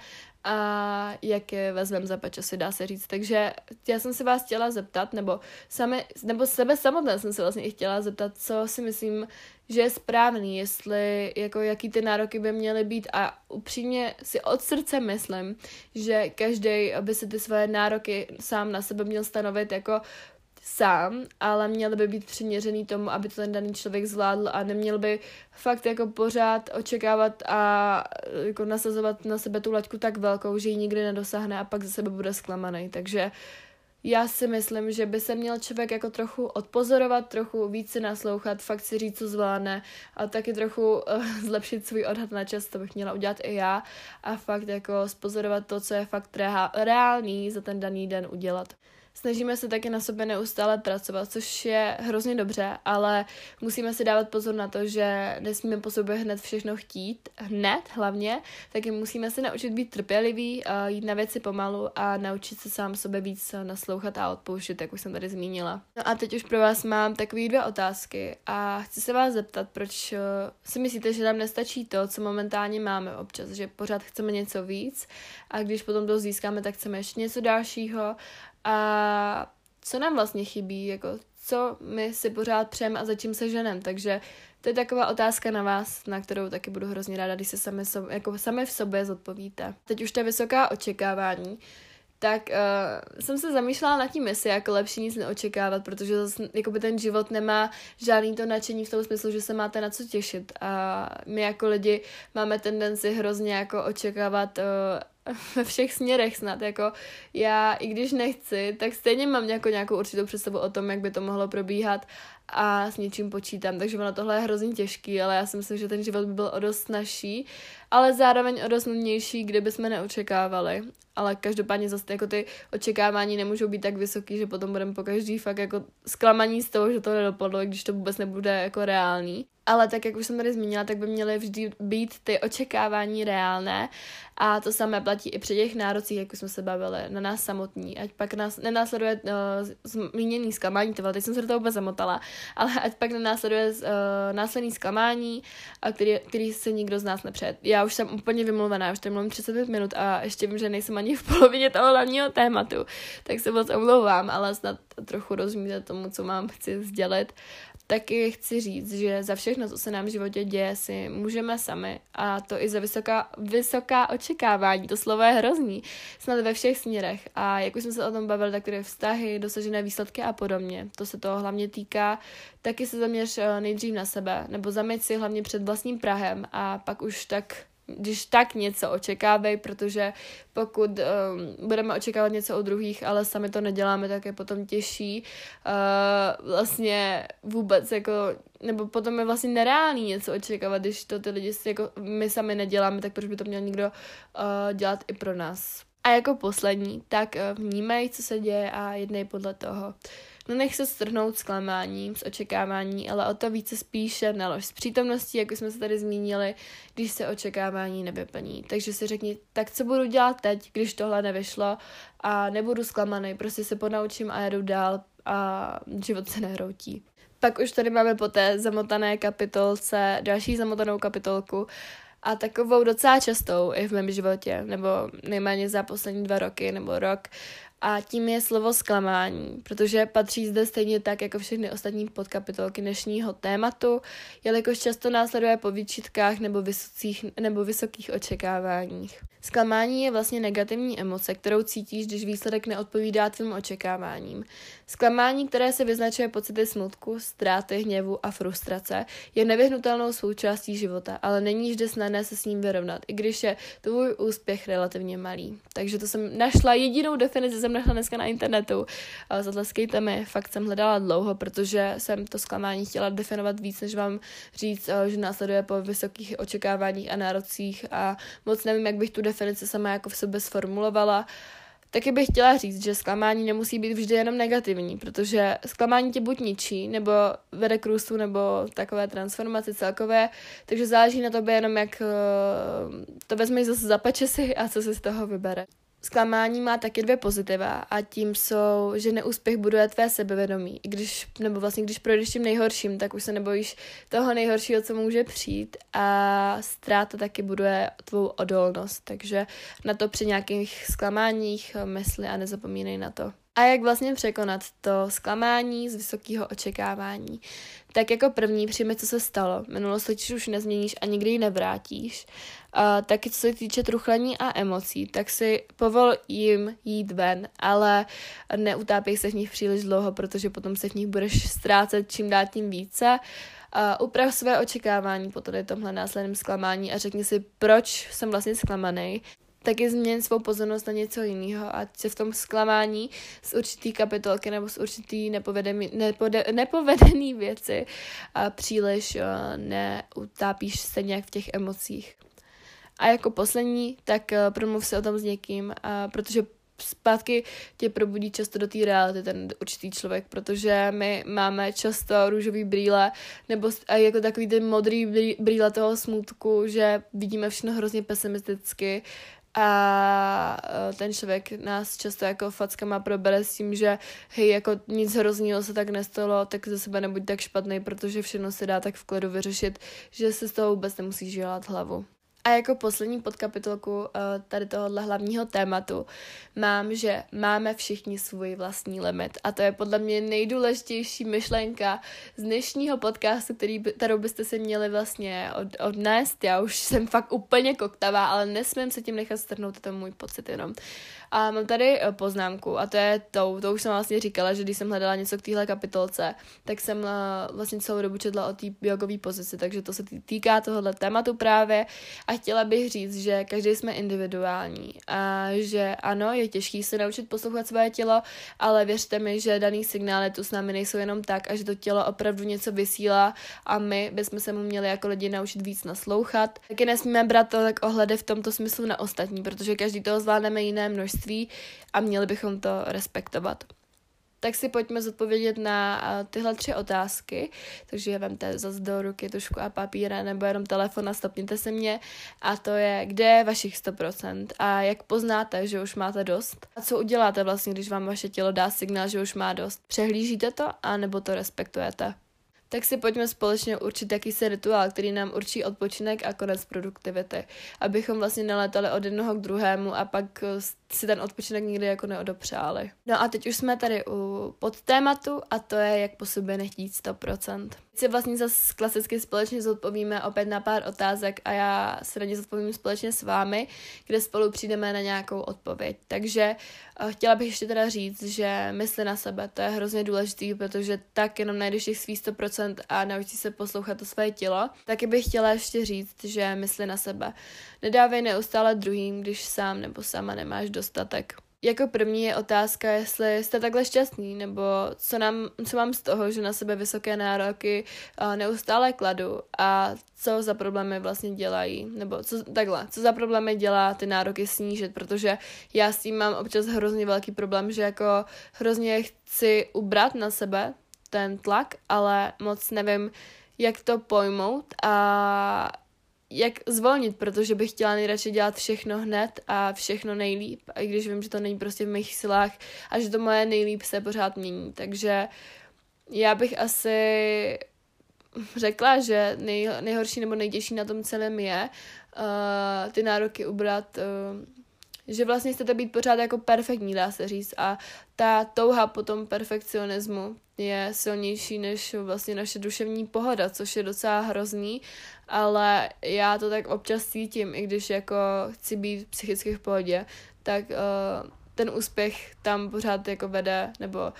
Speaker 1: a jak je vezmeme za si dá se říct. Takže já jsem se vás chtěla zeptat, nebo, sami, nebo sebe samotné jsem se vlastně i chtěla zeptat, co si myslím, že je správný, jestli, jako jaký ty nároky by měly být a upřímně si od srdce myslím, že každý by si ty svoje nároky sám na sebe měl stanovit jako sám, ale měl by být přiměřený tomu, aby to ten daný člověk zvládl a neměl by fakt jako pořád očekávat a jako nasazovat na sebe tu laťku tak velkou, že ji nikdy nedosáhne a pak ze sebe bude zklamaný. Takže já si myslím, že by se měl člověk jako trochu odpozorovat, trochu více naslouchat, fakt si říct, co zvládne a taky trochu uh, zlepšit svůj odhad na čas, to bych měla udělat i já a fakt jako spozorovat to, co je fakt reálný za ten daný den udělat. Snažíme se taky na sobě neustále pracovat, což je hrozně dobře, ale musíme si dávat pozor na to, že nesmíme po sobě hned všechno chtít, hned hlavně, taky musíme se naučit být trpěliví, jít na věci pomalu a naučit se sám sobě víc naslouchat a odpouštět, jak už jsem tady zmínila. No a teď už pro vás mám takové dvě otázky a chci se vás zeptat, proč eh, si myslíte, že nám nestačí to, co momentálně máme občas, že pořád chceme něco víc a když potom to získáme, tak chceme ještě něco dalšího a co nám vlastně chybí, jako co my si pořád přejeme a za čím se ženem, takže to je taková otázka na vás, na kterou taky budu hrozně ráda, když se sami, so, jako sami v sobě zodpovíte. Teď už to je vysoká očekávání, tak uh, jsem se zamýšlela nad tím, jestli jako lepší nic neočekávat, protože zase, by ten život nemá žádný to nadšení v tom smyslu, že se máte na co těšit. A my jako lidi máme tendenci hrozně jako očekávat uh, ve všech směrech snad, jako já, i když nechci, tak stejně mám jako nějakou určitou představu o tom, jak by to mohlo probíhat a s něčím počítám, takže ono tohle je hrozně těžký, ale já si myslím, že ten život by byl o dost snažší, ale zároveň o dost nudnější, kdyby jsme neočekávali. Ale každopádně zase jako ty očekávání nemůžou být tak vysoký, že potom budeme po každý fakt jako zklamaní z toho, že to nedopadlo, když to vůbec nebude jako reálný. Ale tak, jak už jsem tady zmínila, tak by měly vždy být ty očekávání reálné a to samé platí i při těch nárocích, jak už jsme se bavili, na nás samotní. Ať pak nás nenásleduje uh, zmíněný zklamání, teď jsem se do toho vůbec zamotala, ale ať pak nenásleduje uh, následný zklamání, a který, který se nikdo z nás nepřeje. Já už jsem úplně vymluvená, už tady mluvím 35 minut a ještě vím, že nejsem ani v polovině toho hlavního tématu, tak se moc omlouvám, ale snad trochu rozumíte tomu, co mám chci sdělit taky chci říct, že za všechno, co se nám v životě děje, si můžeme sami a to i za vysoká, vysoká očekávání. To slovo je hrozný, snad ve všech směrech. A jak už jsme se o tom bavili, tak tedy vztahy, dosažené výsledky a podobně. To se toho hlavně týká. Taky se zaměř eh, nejdřív na sebe, nebo zaměř si hlavně před vlastním Prahem a pak už tak když tak něco očekávej, protože pokud um, budeme očekávat něco od druhých, ale sami to neděláme, tak je potom těžší uh, vlastně vůbec jako, nebo potom je vlastně nereálný něco očekávat, když to ty lidi jako my sami neděláme, tak proč by to měl někdo uh, dělat i pro nás. A jako poslední, tak uh, vnímej, co se děje a jednej podle toho. Uh, No se strhnout zklamáním, z očekávání, ale o to více spíše nalož s přítomností, jako jsme se tady zmínili, když se očekávání nevyplní. Takže si řekni, tak co budu dělat teď, když tohle nevyšlo a nebudu zklamaný, prostě se ponaučím a jedu dál a život se nehroutí. Pak už tady máme po té zamotané kapitolce další zamotanou kapitolku a takovou docela častou i v mém životě, nebo nejméně za poslední dva roky nebo rok, a tím je slovo zklamání, protože patří zde stejně tak jako všechny ostatní podkapitolky dnešního tématu, jelikož často následuje po výčitkách nebo, vysokých, nebo vysokých očekáváních. Zklamání je vlastně negativní emoce, kterou cítíš, když výsledek neodpovídá tvým očekáváním. Zklamání, které se vyznačuje pocity smutku, ztráty, hněvu a frustrace, je nevyhnutelnou součástí života, ale není vždy snadné se s ním vyrovnat, i když je tvůj úspěch relativně malý. Takže to jsem našla jedinou definici, jsem našla dneska na internetu. Zatleskejte mi, fakt jsem hledala dlouho, protože jsem to zklamání chtěla definovat víc, než vám říct, že následuje po vysokých očekáváních a nárocích a moc nevím, jak bych tu sama jako v sobě sformulovala. Taky bych chtěla říct, že zklamání nemusí být vždy jenom negativní, protože zklamání tě buď ničí, nebo vede k růstu, nebo takové transformace celkové, takže záleží na tobě jenom, jak eh, to vezmeš zase za si a co si z toho vybere. Zklamání má taky dvě pozitiva a tím jsou, že neúspěch buduje tvé sebevědomí. I když, nebo vlastně když projdeš tím nejhorším, tak už se nebojíš toho nejhoršího, co může přijít a ztráta taky buduje tvou odolnost. Takže na to při nějakých zklamáních mysli a nezapomínej na to. A jak vlastně překonat to zklamání z vysokého očekávání? Tak jako první přijme, co se stalo. Minulost už nezměníš a nikdy ji nevrátíš. A taky co se týče truchlení a emocí, tak si povol jim jít ven, ale neutápěj se v nich příliš dlouho, protože potom se v nich budeš ztrácet čím dál tím více. A uprav své očekávání po tady tomhle následném zklamání a řekni si, proč jsem vlastně zklamaný taky změň svou pozornost na něco jiného a se v tom zklamání z určitý kapitolky nebo z určitý nepovedený, nepode, nepovedený věci a příliš uh, neutápíš se nějak v těch emocích. A jako poslední, tak uh, promluv se o tom s někým, uh, protože zpátky tě probudí často do té reality ten určitý člověk, protože my máme často růžový brýle nebo a jako takový ten modrý brýle toho smutku, že vidíme všechno hrozně pesimisticky a ten člověk nás často jako fackama probere s tím, že hej, jako nic hrozného se tak nestalo, tak ze sebe nebuď tak špatný, protože všechno se dá tak v klidu vyřešit, že se z toho vůbec nemusíš dělat hlavu. A jako poslední podkapitolku uh, tady tohohle hlavního tématu mám, že máme všichni svůj vlastní limit. A to je podle mě nejdůležitější myšlenka z dnešního podcastu, který, kterou byste si měli vlastně od, odnést. Já už jsem fakt úplně koktavá, ale nesmím se tím nechat strhnout, to je můj pocit jenom. A mám tady eh, poznámku a to je to, to už jsem vlastně říkala, že když jsem hledala něco k téhle kapitolce, tak jsem uh, vlastně celou dobu četla o té jogové pozici, takže to se týká tohohle tématu právě a chtěla bych říct, že každý jsme individuální a že ano, je těžký se naučit poslouchat své tělo, ale věřte mi, že daný signály tu s námi nejsou jenom tak a že to tělo opravdu něco vysílá a my bychom se mu měli jako lidi naučit víc naslouchat. Taky nesmíme brát to tak ohledy v tomto smyslu na ostatní, protože každý toho zvládneme jiné množství a měli bychom to respektovat tak si pojďme zodpovědět na tyhle tři otázky. Takže vemte zase do ruky tušku a papíra nebo jenom telefon a stopněte se mě. A to je, kde je vašich 100% a jak poznáte, že už máte dost. A co uděláte vlastně, když vám vaše tělo dá signál, že už má dost. Přehlížíte to a nebo to respektujete tak si pojďme společně určit jakýsi rituál, který nám určí odpočinek a konec produktivity, abychom vlastně nalétali od jednoho k druhému a pak eh, si ten odpočinek nikdy jako neodopřáli. No a teď už jsme tady u podtématu a to je, jak po sobě nechtít 100% si vlastně zase klasicky společně zodpovíme opět na pár otázek a já se raději zodpovím společně s vámi, kde spolu přijdeme na nějakou odpověď. Takže uh, chtěla bych ještě teda říct, že mysli na sebe, to je hrozně důležitý, protože tak jenom najdeš těch svých 100% a naučíš se poslouchat to své tělo. Taky bych chtěla ještě říct, že mysli na sebe. Nedávej neustále druhým, když sám nebo sama nemáš dostatek. Jako první je otázka, jestli jste takhle šťastný, nebo co, nám, co mám z toho, že na sebe vysoké nároky neustále kladu a co za problémy vlastně dělají, nebo co, takhle, co za problémy dělá ty nároky snížit, protože já s tím mám občas hrozně velký problém, že jako hrozně chci ubrat na sebe ten tlak, ale moc nevím, jak to pojmout a jak zvolnit, protože bych chtěla nejradši dělat všechno hned a všechno nejlíp, i když vím, že to není prostě v mých silách a že to moje nejlíp se pořád mění. Takže já bych asi řekla, že nej, nejhorší nebo nejtěžší na tom celém je uh, ty nároky ubrat uh, že vlastně chcete být pořád jako perfektní, dá se říct. A ta touha po tom perfekcionismu je silnější než vlastně naše duševní pohoda, což je docela hrozný, ale já to tak občas cítím, i když jako chci být psychicky v pohodě, tak uh, ten úspěch tam pořád jako vede, nebo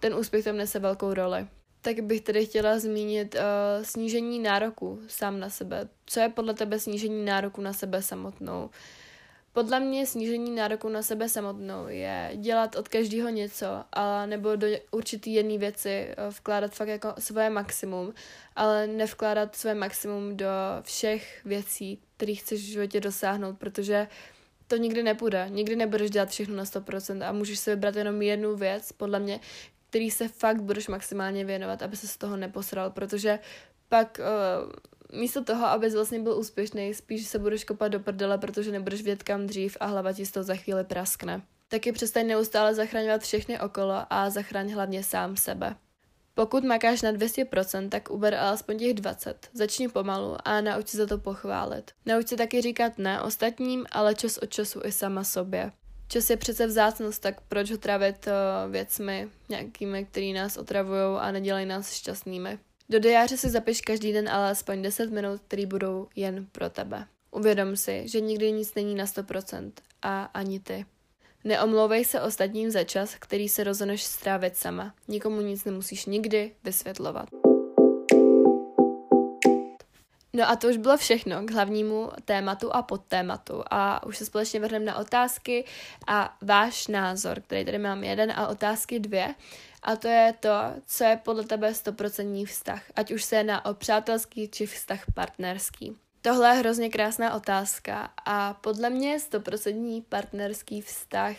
Speaker 1: ten úspěch tam nese velkou roli. Tak bych tedy chtěla zmínit uh, snížení nároku sám na sebe. Co je podle tebe snížení nároku na sebe samotnou? Podle mě snížení nároku na sebe samotnou je dělat od každého něco, ale nebo do určitý jedné věci eh, vkládat fakt jako svoje maximum, ale nevkládat svoje maximum do všech věcí, které chceš v životě dosáhnout, protože to nikdy nepůjde. Nikdy nebudeš dělat všechno na 100% a můžeš si vybrat jenom jednu věc, podle mě, který se fakt budeš maximálně věnovat, aby se z toho neposral, protože pak uh, místo toho, abys vlastně byl úspěšný, spíš se budeš kopat do prdele, protože nebudeš vědět kam dřív a hlava ti z toho za chvíli praskne. Taky přestaň neustále zachraňovat všechny okolo a zachraň hlavně sám sebe. Pokud makáš na 200%, tak uber alespoň těch 20. Začni pomalu a nauč se za to pochválit. Nauč se taky říkat ne ostatním, ale čas od času i sama sobě. Čas je přece vzácnost, tak proč ho trávit uh, věcmi nějakými, které nás otravují a nedělají nás šťastnými. Do diáře si zapiš každý den alespoň 10 minut, které budou jen pro tebe. Uvědom si, že nikdy nic není na 100% a ani ty. Neomlouvej se ostatním za čas, který se rozhodneš strávit sama. Nikomu nic nemusíš nikdy vysvětlovat. No a to už bylo všechno k hlavnímu tématu a podtématu. A už se společně vrhneme na otázky a váš názor, který tady mám jeden a otázky dvě. A to je to, co je podle tebe stoprocentní vztah. Ať už se jedná o přátelský či vztah partnerský. Tohle je hrozně krásná otázka a podle mě stoprocentní partnerský vztah,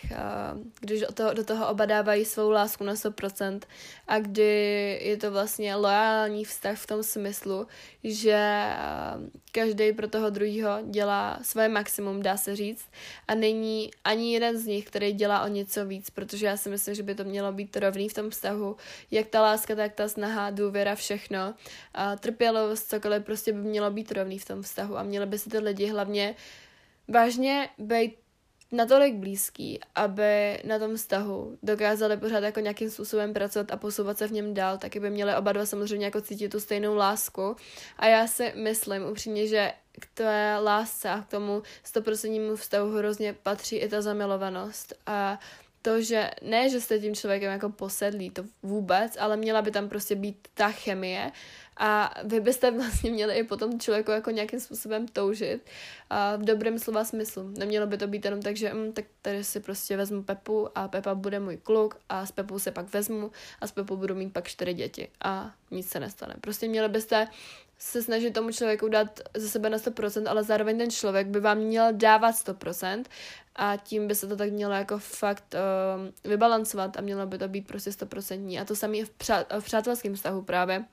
Speaker 1: když do toho, do toho oba dávají svou lásku na 100% a kdy je to vlastně loajální vztah v tom smyslu, že každý pro toho druhého dělá svoje maximum, dá se říct, a není ani jeden z nich, který dělá o něco víc, protože já si myslím, že by to mělo být rovný v tom vztahu, jak ta láska, tak ta snaha, důvěra, všechno, a trpělivost, cokoliv prostě by mělo být rovný v tom vztahu a měly by si ty lidi hlavně vážně být natolik blízký, aby na tom vztahu dokázali pořád jako nějakým způsobem pracovat a posouvat se v něm dál, taky by měli oba dva samozřejmě jako cítit tu stejnou lásku. A já si myslím upřímně, že k té lásce a k tomu stoprocentnímu vztahu hrozně patří i ta zamilovanost. A to, že ne, že jste tím člověkem jako posedlí, to vůbec, ale měla by tam prostě být ta chemie a vy byste vlastně měli i potom člověku jako nějakým způsobem toužit a v dobrém slova smyslu. Nemělo by to být jenom tak, že hm, tak tady si prostě vezmu Pepu a Pepa bude můj kluk a s Pepou se pak vezmu a s Pepou budu mít pak čtyři děti a nic se nestane. Prostě měli byste se snažit tomu člověku dát ze sebe na 100%, ale zároveň ten člověk by vám měl dávat 100% a tím by se to tak mělo jako fakt uh, vybalancovat a mělo by to být prostě 100%. A to samé v, přát- v přátelském vztahu právě,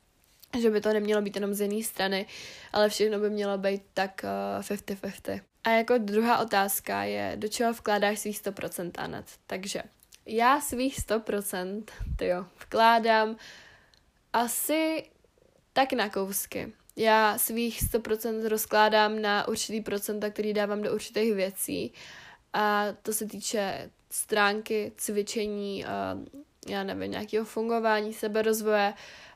Speaker 1: že by to nemělo být jenom z jedné strany, ale všechno by mělo být tak uh, 50-50. A jako druhá otázka je, do čeho vkládáš svých 100% Anet? Takže já svých 100% tyjo, vkládám asi tak na kousky. Já svých 100% rozkládám na určitý procenta, který dávám do určitých věcí. A to se týče stránky, cvičení, já nevím, nějakého fungování, seberozvoje,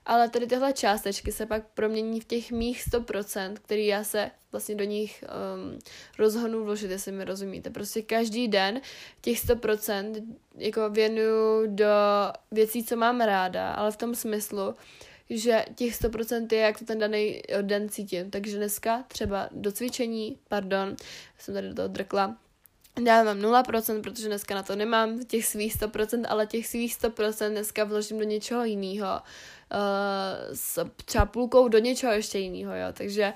Speaker 1: ale tady tyhle částečky se pak promění v těch mých 100%, který já se vlastně do nich um, rozhodnu vložit, jestli mi rozumíte. Prostě každý den těch 100% jako věnuju do věcí, co mám ráda, ale v tom smyslu, že těch 100% je, jak to ten daný den cítím. Takže dneska třeba do cvičení, pardon, jsem tady do toho drkla, dávám 0%, protože dneska na to nemám těch svých 100%, ale těch svých 100% dneska vložím do něčeho jiného. Uh, s třeba půlkou do něčeho ještě jiného, jo. Takže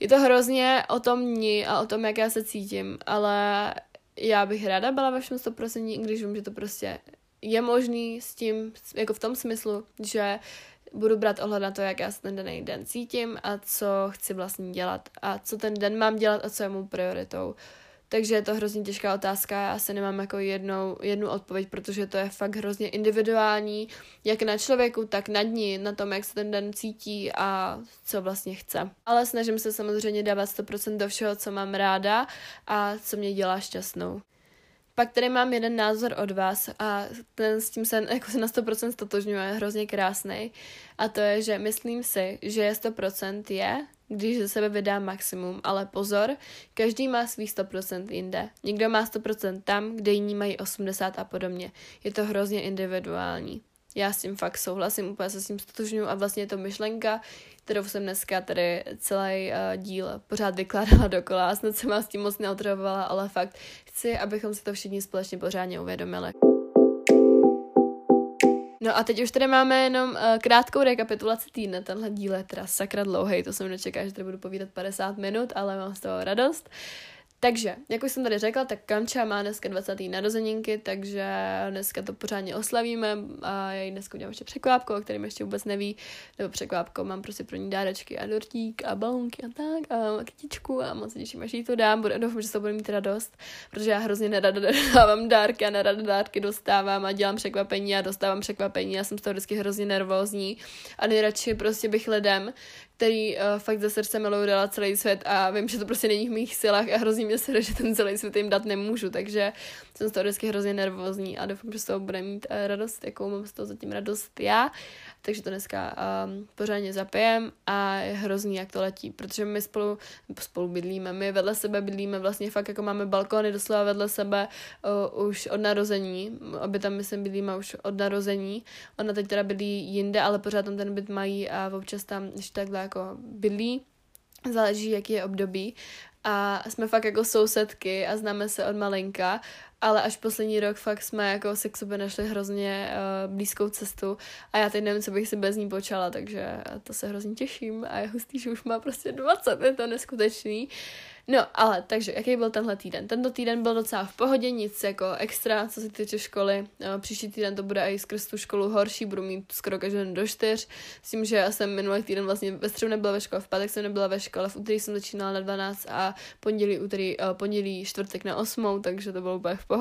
Speaker 1: je to hrozně o tom ní a o tom, jak já se cítím, ale já bych ráda byla ve všem 100%, když vím, že to prostě je možný s tím, jako v tom smyslu, že budu brát ohled na to, jak já se ten daný den cítím a co chci vlastně dělat a co ten den mám dělat a co je mou prioritou. Takže je to hrozně těžká otázka, já asi nemám jako jednou, jednu odpověď, protože to je fakt hrozně individuální, jak na člověku, tak na dní, na tom, jak se ten den cítí a co vlastně chce. Ale snažím se samozřejmě dávat 100% do všeho, co mám ráda a co mě dělá šťastnou. Pak tady mám jeden názor od vás a ten s tím se jako se na 100% stotožňuje, je hrozně krásný. A to je, že myslím si, že 100% je, když ze sebe vydá maximum, ale pozor, každý má svých 100% jinde. Někdo má 100% tam, kde jiní mají 80 a podobně. Je to hrozně individuální. Já s tím fakt souhlasím, úplně se s tím stotožňuji a vlastně je to myšlenka, kterou jsem dneska tady celý uh, díl pořád vykládala dokola a snad jsem vás tím moc neotravovala, ale fakt chci, abychom si to všichni společně pořádně uvědomili. No a teď už tady máme jenom uh, krátkou rekapitulaci týdne. Tenhle díl je teda sakra dlouhý, to jsem nečekala, že tady budu povídat 50 minut, ale mám z toho radost. Uh, takže, jak už jsem tady řekla, tak Kanča má dneska 20. narozeninky, takže dneska to pořádně oslavíme. A já jí dneska udělám ještě překvápko, o kterým ještě vůbec neví, nebo překvápko, mám prostě pro ní dárečky a dortík a balonky a tak a kytičku a moc se těším, až jí to dám, bude, doufám, že to bude mít radost, protože já hrozně nerada dávám dárky a nerada dárky dostávám a dělám překvapení a dostávám překvapení, já jsem z toho vždycky hrozně nervózní a nejradši prostě bych lidem, který uh, fakt za srdce miluju dala celý svět a vím, že to prostě není v mých silách a hrozně mě se, že ten celý svět jim dát nemůžu, takže jsem z toho vždycky hrozně nervózní a doufám, že z toho bude mít uh, radost, jakou mám z toho zatím radost já takže to dneska um, pořádně zapijem a je hrozný, jak to letí, protože my spolu, spolu bydlíme, my vedle sebe bydlíme, vlastně fakt jako máme balkony doslova vedle sebe uh, už od narození, aby tam myslím bydlíme už od narození, ona teď teda bydlí jinde, ale pořád tam ten byt mají a občas tam ještě takhle jako bydlí, záleží, jaký je období. A jsme fakt jako sousedky a známe se od malinka, ale až poslední rok fakt jsme jako se k sobě našli hrozně uh, blízkou cestu a já teď nevím, co bych si bez ní počala, takže to se hrozně těším a je hustý, že už má prostě 20, je to neskutečný. No, ale takže, jaký byl tenhle týden? Tento týden byl docela v pohodě, nic jako extra, co se týče školy. No, příští týden to bude i skrz tu školu horší, budu mít skoro každý den do čtyř. S tím, že já jsem minulý týden vlastně ve středu nebyla ve škole, v pátek jsem nebyla ve škole, v úterý jsem začínala na 12 a pondělí, úterý, uh, pondělí, čtvrtek na 8, takže to bylo úplně v pohodě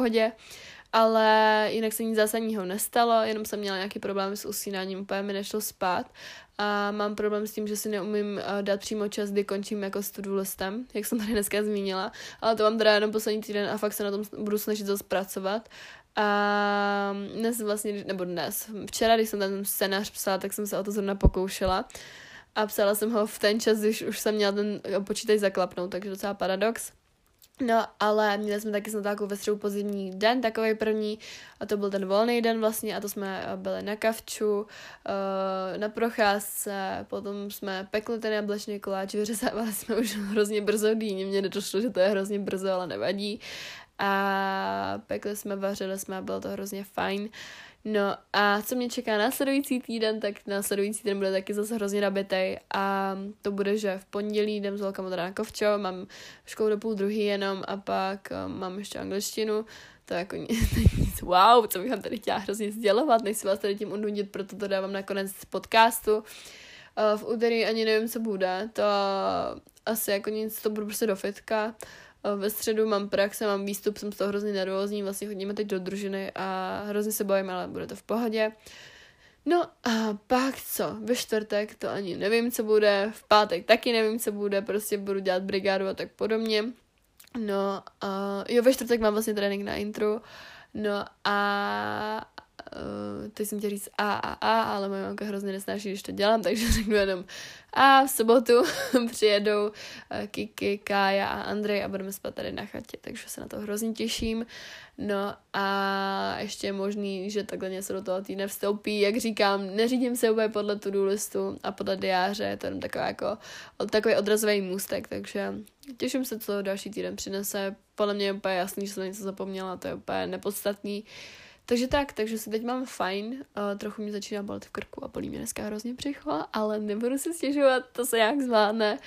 Speaker 1: ale jinak se nic zásadního nestalo, jenom jsem měla nějaký problém s usínáním, úplně mi nešlo spát a mám problém s tím, že si neumím uh, dát přímo čas, kdy končím jako s to listem, jak jsem tady dneska zmínila, ale to mám teda jenom poslední týden a fakt se na tom budu snažit zase pracovat. A dnes vlastně, nebo dnes, včera, když jsem ten scénář psala, tak jsem se o to zrovna pokoušela a psala jsem ho v ten čas, když už jsem měla ten počítač zaklapnout, takže docela paradox. No, ale měli jsme taky snad takovou ve středu pozimní den, takový první, a to byl ten volný den vlastně, a to jsme byli na kavču, eh, na procházce, potom jsme pekli ten jablečný koláč, vyřezávali jsme už hrozně brzo dýně, mně nedošlo, že to je hrozně brzo, ale nevadí. A pekli jsme, vařili jsme bylo to hrozně fajn. No a co mě čeká následující týden, tak následující týden bude taky zase hrozně nabitej a to bude, že v pondělí jdem s velkým na kovčo, mám školu do půl druhý jenom a pak um, mám ještě angličtinu, to jako nic wow, co bych vám tady chtěla hrozně sdělovat, nechci vás tady tím unudit, proto to dávám nakonec podcastu. Uh, v úterý ani nevím, co bude, to asi jako nic, to budu prostě do fitka. Ve středu mám praxe, mám výstup, jsem z toho hrozně nervózní, vlastně chodíme teď do družiny a hrozně se bojím, ale bude to v pohodě. No a pak co? Ve čtvrtek to ani nevím, co bude, v pátek taky nevím, co bude, prostě budu dělat brigádu a tak podobně. No a jo, ve čtvrtek mám vlastně trénink na intro, no a uh, teď jsem chtěla říct a a a, ale moje mamka hrozně nesnáší, když to dělám, takže řeknu jenom a v sobotu přijedou uh, Kiki, Kája a Andrej a budeme spát tady na chatě, takže se na to hrozně těším. No a ještě je možný, že takhle něco do toho týdne vstoupí. Jak říkám, neřídím se úplně podle tu listu a podle diáře, je to jenom taková jako, takový odrazový můstek, takže těším se, co další týden přinese. Podle mě je úplně jasný, že jsem něco zapomněla, to je úplně nepodstatný. Uh, takže tak, takže se teď mám fajn, uh, trochu mi začíná bolet v krku a bolí mě dneska hrozně břicho, ale nebudu se stěžovat, to se nějak zvládne.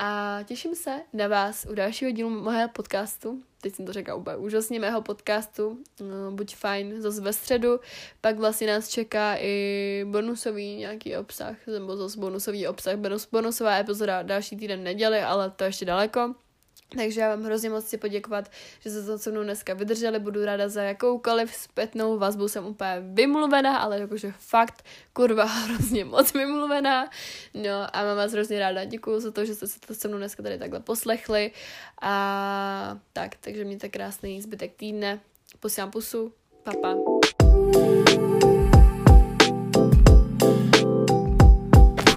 Speaker 1: A těším se na vás u dalšího dílu mého podcastu. Teď jsem to řekla úplně úžasně, mého podcastu. Uh, buď fajn, zase ve středu. Pak vlastně nás čeká i bonusový nějaký obsah, nebo zase bonusový obsah, bonusová epizoda další týden neděli, ale to ještě daleko. Takže já vám hrozně moc chci poděkovat, že jste to se mnou dneska vydrželi. Budu ráda za jakoukoliv zpětnou vazbu. Jsem úplně vymluvená, ale jakože fakt kurva hrozně moc vymluvená. No a mám vás hrozně ráda. Děkuji za to, že jste se to se mnou dneska tady takhle poslechli. A tak, takže mějte krásný zbytek týdne. Posílám pusu. Papa. Pa.